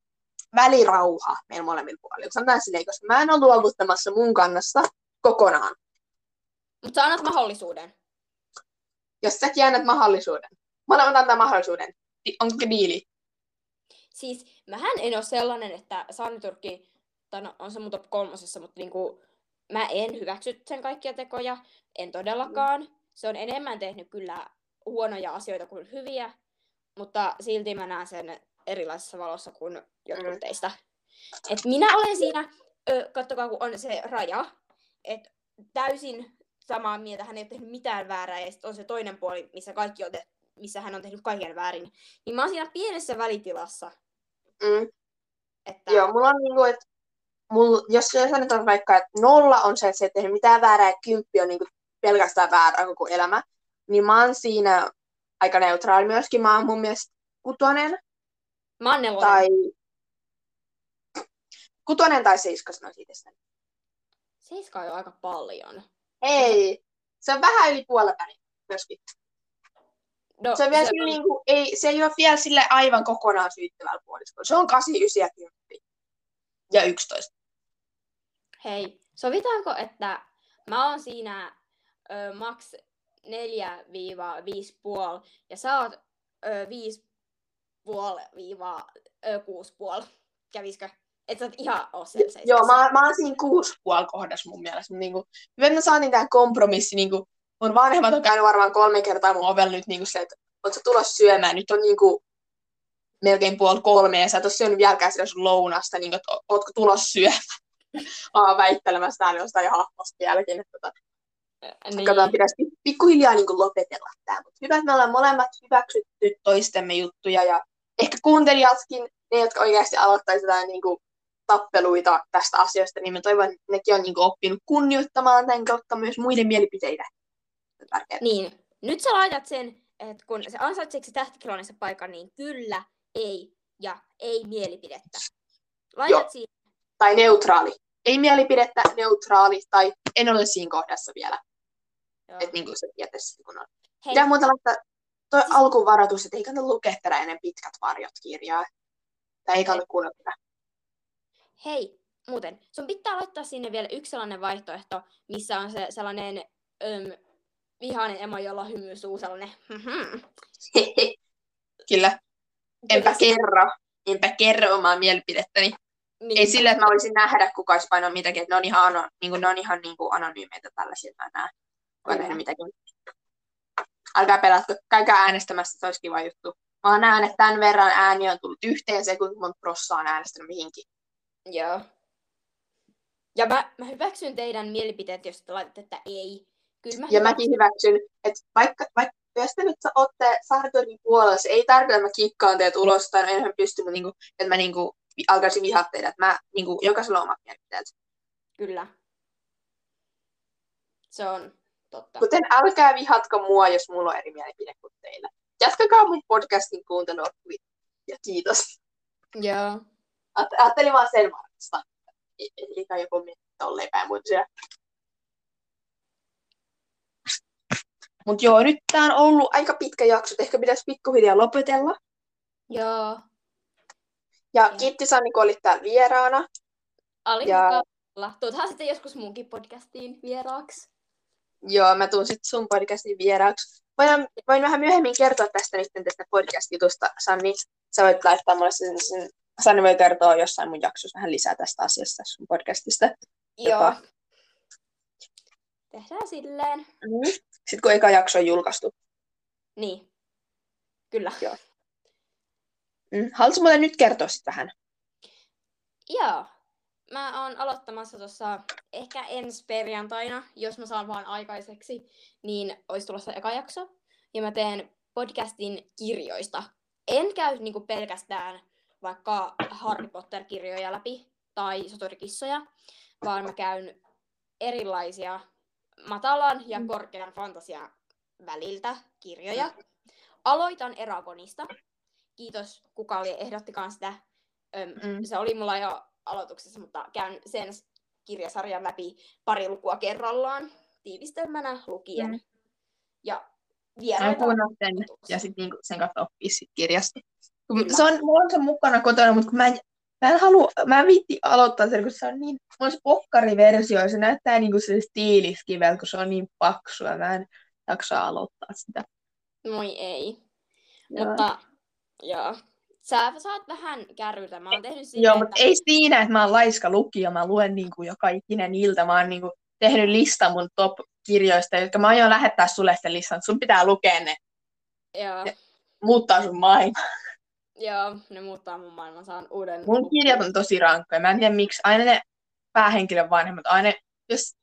välirauha meillä molemmilla puolilla. Sanotaan silleen, koska mä en ole luovuttamassa mun kannasta kokonaan. Mutta sä annat mahdollisuuden. Jos säkin annat mahdollisuuden. Molemmat antaa mahdollisuuden. Di- Onko diili? Siis mähän en ole sellainen, että Saaniturkki, tai no, on se mun top kolmosessa, mutta niinku, mä en hyväksy sen kaikkia tekoja. En todellakaan. Se on enemmän tehnyt kyllä huonoja asioita kuin hyviä, mutta silti mä näen sen erilaisessa valossa kuin jotkut Mm. teistä. Et minä olen siinä, ö, kattokaa kun on se raja, että täysin samaa mieltä, hän ei ole tehnyt mitään väärää, ja sitten on se toinen puoli, missä, kaikki on te- missä hän on tehnyt kaiken väärin. Niin mä oon siinä pienessä välitilassa. Mm. Että... Joo, mulla on niinku, että mul, jos sanotaan vaikka, että nolla on se, että se ei tehnyt mitään väärää ja kymppi on niinku pelkästään väärää koko elämä, niin mä oon siinä aika neutraali myöskin. Mä oon mun mielestä kutonen Mä oon nelonen. tai kutonen tai seiska sanoisin itsestäni. Seiska on jo aika paljon. Ei, se on vähän yli puolella päin myöskin. No, Se, on vielä se on- niinku, ei, se ei ole vielä sille aivan kokonaan syyttävällä puoliskolla. Se on 8, 9 ja 10. Ja 11. Hei, sovitaanko, että mä oon siinä ö, maks 4-5,5 ja sä oot ö, 5,5-6,5. Kävisikö? Et sä oot ihan oo siellä. Joo, mä, mä oon siinä kuusi puoli kohdassa mun mielestä. Niinku, hyvä, että mä saatiin tää kompromissi. Niinku, mun vanhemmat on käynyt varmaan kolme kertaa mun ovella nyt niinku se, että oot sä tulossa syömään. Nyt on niinku melkein puoli kolme ja sä et oo syönyt vieläkään sitä sun lounasta. Niinku, että o- ootko tulossa syömään? Mä oon väittelemässä täällä jostain hahmosta vieläkin. Että, tota, niin. Katsotaan, pitäisi pik- pikkuhiljaa niin lopetella tämä. Mutta hyvä, että me ollaan molemmat hyväksytty toistemme juttuja ja ehkä kuuntelijatkin, ne jotka oikeasti aloittaisi jotain niin kuin, tappeluita tästä asiasta, niin mä toivon, että nekin on niin kuin, oppinut kunnioittamaan tämän kautta myös muiden mielipiteitä. Tärkeää. Niin, nyt sä laitat sen, että kun se ansaitseeko se tähtikilonissa paikan, niin kyllä, ei ja ei mielipidettä. Laitat Joo. siihen. Tai neutraali. Ei mielipidettä, neutraali, tai en ole siinä kohdassa vielä. Joo. Että niin kuin se tietäisi, kun on. Hei, Pitää muuta laittaa toi alkuvaroitus, että ei kannata lukea tätä ennen pitkät varjot kirjaa. Tai ei kannata kuunnella tätä. hei, muuten, sun pitää laittaa sinne vielä yksi sellainen vaihtoehto, missä on se sellainen öm, vihainen emo, jolla on hymy suu, sellainen. Kyllä. Enpä Kyllä kerro. Enpä kerro omaa mielipidettäni. Niin, Ei sillä, että mä voisin nähdä, kuka olisi painanut mitäkin. Että ne on ihan, ano, niin kuin, ne on ihan niin kuin anonyymeitä tällaisia, mä näen, Kyllä. tehnyt mitäkin. Älkää pelatko, käykää äänestämässä, se olisi kiva juttu. Mä näen, että tämän verran ääniä on tullut yhteen se, kuinka monta prossaa on äänestänyt mihinkin. Joo. Ja mä, mä hyväksyn teidän mielipiteet, jos te laitatte, että ei. Kyllä mä Ja hyväksyn. mäkin hyväksyn, että vaikka, vaikka jos te nyt olette Sartorin puolella, se ei tarkoita, että mä kikkaan teet ulos, tai no enhän pysty, mutta niinku, että mä niinku, alkaisin vihaa teidät. Että mä, niinku, jokaisella on omat mielipiteet. Kyllä. Se on totta. Kuten älkää vihatko mua, jos mulla on eri mielipide kuin teillä. Jatkakaa mun podcastin kuuntelua. Ja kiitos. Joo. Ajatt- Ajattelin vaan sen varmista. Eli kai joku miettii tolleen päin siellä. Mut joo, nyt tää on ollut aika pitkä jakso. Ehkä pitäisi pikkuhiljaa lopetella. Joo. Ja Joo. kiitti Sanni, kun olit täällä vieraana. Oli Ja-. Tuuthan sitten joskus munkin podcastiin vieraaksi. Joo, mä tuun sitten sun podcastin vieraaksi. Voin, voin vähän myöhemmin kertoa tästä nyt tästä podcast-jutusta, Sanni. Sä voit laittaa mulle sen, sen Sanni voi kertoa jossain mun jaksossa vähän lisää tästä asiasta sun podcastista. Joo. Jopa. Tehdään silleen. Mm. Sitten kun eka jakso on julkaistu. Niin. Kyllä. Joo. Mm. Haluatko muuten nyt kertoa sit vähän? Joo. Mä oon aloittamassa tuossa ehkä ensi perjantaina, jos mä saan vaan aikaiseksi, niin olisi tulossa eka jakso. Ja mä teen podcastin kirjoista. En käy niinku pelkästään vaikka Harry Potter-kirjoja läpi tai soturikissoja, vaan mä käyn erilaisia matalan ja korkean fantasia väliltä kirjoja. Aloitan Eragonista. Kiitos kuka oli ehdottikaan sitä. Öm, Mm. Se oli mulla jo aloituksessa, mutta käyn sen kirjasarjan läpi pari lukua kerrallaan tiivistelmänä lukien. Mm. Ja vieraita. sen ja sitten niinku sen kautta oppii sit kirjasta. Kyllä. Se on, mulla on se mukana kotona, mutta kun mä en, mä en halua, mä en viitti aloittaa sen, kun se on niin, mulla on se pokkariversio ja se näyttää niinku se stiiliskiveltä, kun se on niin paksu ja mä en jaksa aloittaa sitä. Moi ei. Joo. Mutta joo. Sä saat vähän kärrytä. Mä oon tehnyt silleen, Joo, mutta että... ei siinä, että mä oon laiska lukija, mä luen niinku joka ikinen ilta, mä oon niinku tehnyt listan mun top-kirjoista, jotka mä aion lähettää sulle sen listan, sun pitää lukea ne, Joo, Ja- muuttaa sun maailma. joo, ne muuttaa mun maailman. Saan uuden... Mun kirjat on tosi rankkoja. Mä en tiedä miksi. Aina ne päähenkilön vanhemmat, aina jos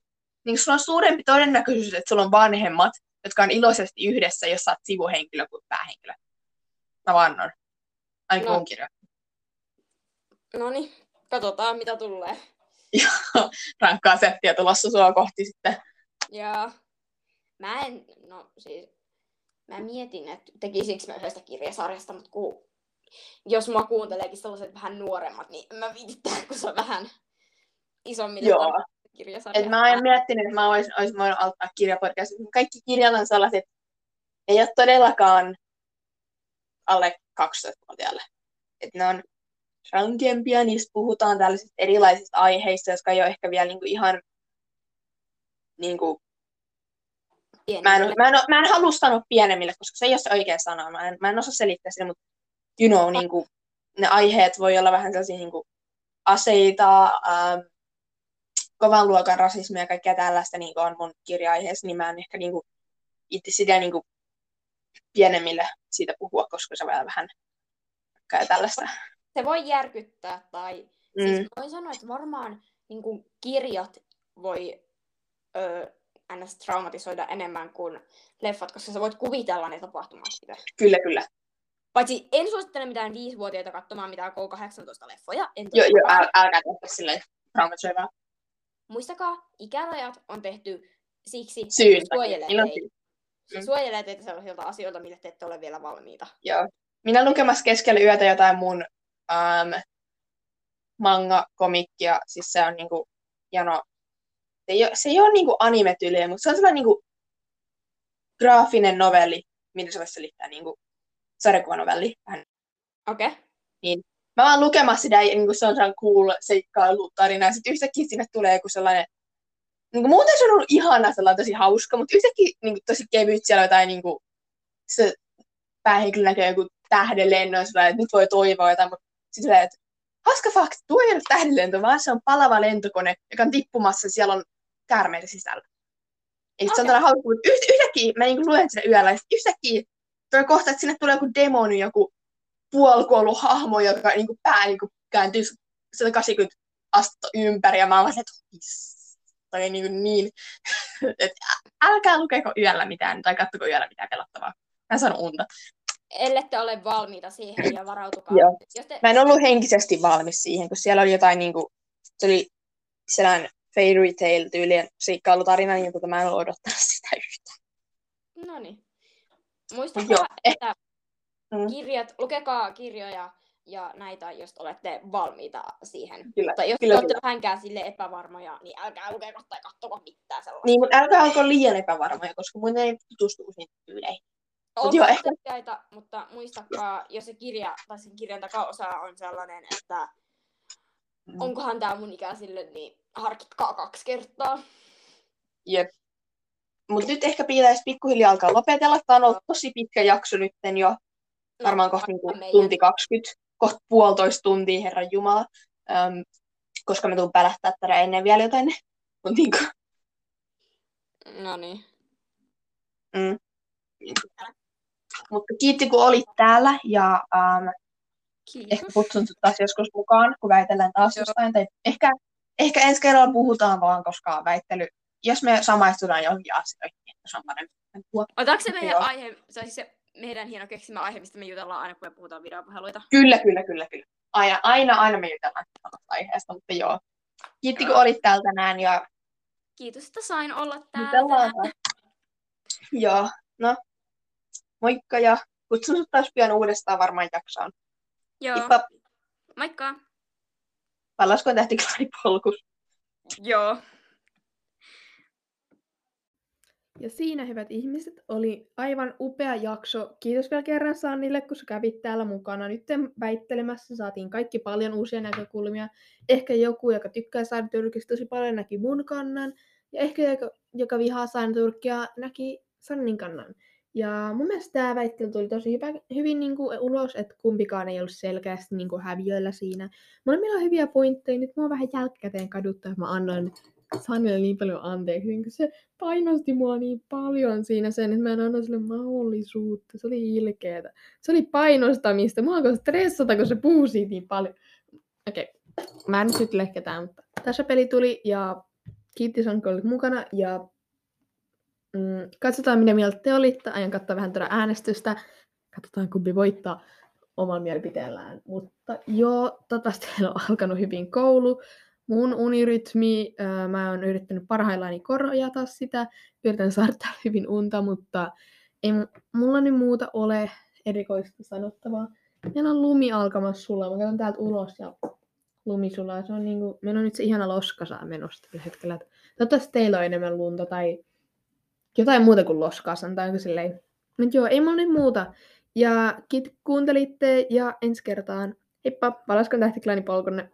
niin sulla on suurempi todennäköisyys, että sulla on vanhemmat, jotka on iloisesti yhdessä, jos sä oot sivuhenkilö kuin päähenkilö. Mä vannon. Ainakin No. kirja. No niin, katsotaan mitä tulee. Rankkaa settiä tulossa sua kohti sitten. Ja mä en, no siis, mä mietin, että tekisinkö mä yhdestä kirjasarjasta, mutta kun, jos mua kuunteleekin sellaiset vähän nuoremmat, niin mä viitittää, kun se on vähän isommille Joo. Et mä oon miettinyt, että mä olisin, olisin voinut aloittaa kirjapodcastin. Kaikki kirjat on sellaiset, ei ole todellakaan alle 12-vuotiaalle. Et ne on rankempia, niissä puhutaan tällaisista erilaisista aiheista, jotka ei ole ehkä vielä niinku ihan niinku, mä en, mä, en, mä en halua sanoa pienemmille, koska se ei ole se oikea sana. Mä en, mä en osaa selittää sitä, mutta you know, niinku, ne aiheet voi olla vähän sellaisia niinku, aseita, ähm, kovan luokan rasismia ja kaikkea tällaista niin on mun kirja-aiheessa, niin mä en ehkä niin kuin, itse sitä niin kuin, pienemmille siitä puhua, koska se voi vähän käy tällaista. Se voi järkyttää tai Mm. Siis voin sanoa, että varmaan niin kuin kirjat voi ö, ns. traumatisoida enemmän kuin leffat, koska sä voit kuvitella ne tapahtumat itse. Kyllä, kyllä. Paitsi en suosittele mitään viisivuotiaita katsomaan mitään K-18-leffoja. En Joo, joo, äl, älkää tehdä silleen traumatisoivaa Muistakaa, ikärajat on tehty siksi, että syyn suojelee, se Mm. suojelee teitä sellaisilta asioilta, mille te ette ole vielä valmiita. Joo. Minä lukemassa keskellä yötä jotain mun ähm, manga-komikkia, siis se on niinku, jano, se ei ole, se ei ole niinku anime-tyyliä, mutta se on sellainen niinku graafinen novelli, miten se voisi selittää, niinku sarjakuvanovelli. Okei. Okay. Mä vaan lukemassa sitä, ja niinku se on sellainen cool seikkailutarina, ja sitten yhtäkkiä sinne tulee joku sellainen, niinku muuten se on ollut ihana, sellainen tosi hauska, mutta yhtäkkiä niinku tosi kevyt siellä on jotain, niinku, se päähenkilö näkee joku tähdenlennon, sellainen, että nyt voi toivoa jotain, mutta sitten että hauska fakta, tuo ei ole tähdenlento, vaan se on palava lentokone, joka on tippumassa, ja siellä on käärmeitä sisällä. Eli se on tällainen hauska, mutta yht, yhtäkkiä, mä niinku luen sitä yöllä, ja yhtäkkiä tulee kohta, että sinne tulee joku demoni, joku puolikuollut hahmo, joka niinku pää niinku kääntyy 180 astetta ympäri, ja mä oon vaan se, että "Hiss." Toi niinku niin, että älkää lukeko yöllä mitään, tai kattoko yöllä mitään pelottavaa. Mä saanut unta. Ellette ole valmiita siihen ja varautukaa. Joo. Jos te, Mä en ollut henkisesti valmis siihen, kun siellä oli jotain niinku, se oli sellainen fairy tale tyylien seikkailutarina, niin tota mä en ollut odottanut sitä yhtään. No niin. Muistakaa, eh. että Mm. kirjat, lukekaa kirjoja ja näitä, jos olette valmiita siihen. Kyllä, Mutta jos kyllä, olette kyllä. vähänkään sille epävarmoja, niin älkää lukeko tai kattoko mitään sellaista. Niin, mutta älkää olko liian epävarmoja, koska muuten ei tutustu uusiin tyyleihin. Joo, ehkä- ehkä... mutta muistakaa, jos se kirja tai sen kirjan takaosa on sellainen, että Mm. onkohan tämä mun ikäisille, niin harkitkaa kaksi kertaa. Jep. Mutta nyt ehkä pitäisi pikkuhiljaa alkaa lopetella. Tämä on ollut tosi pitkä jakso nytten jo. No, Varmaan kohta niinku tunti 20, kohta puolitoista tuntia, herran jumala. Öm, koska me tuun pälähtää tätä ennen vielä jotain. Mut niinku, No niin. mm. Mutta kiitti kun olit täällä ja Kiitos. Ehkä kutsun sut taas joskus mukaan, kun väitellään taas Joo. jostain. Tai ehkä, ehkä ensi kerralla puhutaan vaan, koska väittely, jos me samaistutaan johonkin asioihin, niin se on parempi. Otetaanko se meidän aihe, se olisi se meidän hieno keksimä aihe, mistä me jutellaan aina, kun me puhutaan videopuheluita? Kyllä, kyllä, kyllä, kyllä. Aina, aina, aina me jutellaan samasta aiheesta, mutta joo. Kiitti, kun olit täällä tänään ja Kiitos, että sain olla täällä. Joo, no, moikka ja kutsun sut taas pian uudestaan varmaan jaksoon. Joo, Hippa, moikka. palasko tähti polkus. Joo. Ja siinä, hyvät ihmiset, oli aivan upea jakso. Kiitos vielä kerran Sannille, kun sä kävit täällä mukana. Nyt väittelemässä saatiin kaikki paljon uusia näkökulmia. Ehkä joku, joka tykkää Turkista tosi paljon, näki mun kannan. Ja ehkä joka, joka vihaa Turkkia, näki Sannin kannan. Ja mun mielestä tämä väittely tuli tosi hyvä, hyvin niin kuin ulos, että kumpikaan ei ollut selkeästi niin kuin häviöllä siinä. Molemmilla on hyviä pointteja. Nyt mua vähän jälkikäteen kaduttaa, että mä annoin Sannille niin paljon anteeksi, niin se painosti mua niin paljon siinä sen, että mä en anna sille mahdollisuutta. Se oli ilkeetä. Se oli painostamista. Mua alkoi stressata, kun se puhuu siitä niin paljon. Okei, okay. mä en nyt ketään, mutta tässä peli tuli ja kiitti Sanko, olit mukana ja mm, katsotaan, mitä mieltä te olitte. Aion katsoa vähän tuoda äänestystä. Katsotaan, kumpi voittaa oman mielipiteellään. Mutta joo, toivottavasti teillä on alkanut hyvin koulu mun unirytmi, ää, mä oon yrittänyt parhaillaani korjata sitä, yritän saada hyvin unta, mutta ei mu- mulla nyt muuta ole erikoista sanottavaa. Meillä on lumi alkamassa sulaa, mä katson täältä ulos ja lumi sulaa. Se on niinku, meillä on nyt se ihana loskasaa menossa tällä hetkellä. Toivottavasti teillä on enemmän lunta tai jotain muuta kuin loskasan tai joku silleen. Mut joo, ei mulla nyt muuta. Ja kun kuuntelitte ja ensi kertaan. Heippa, Valaskon tähtiklaani polkunne.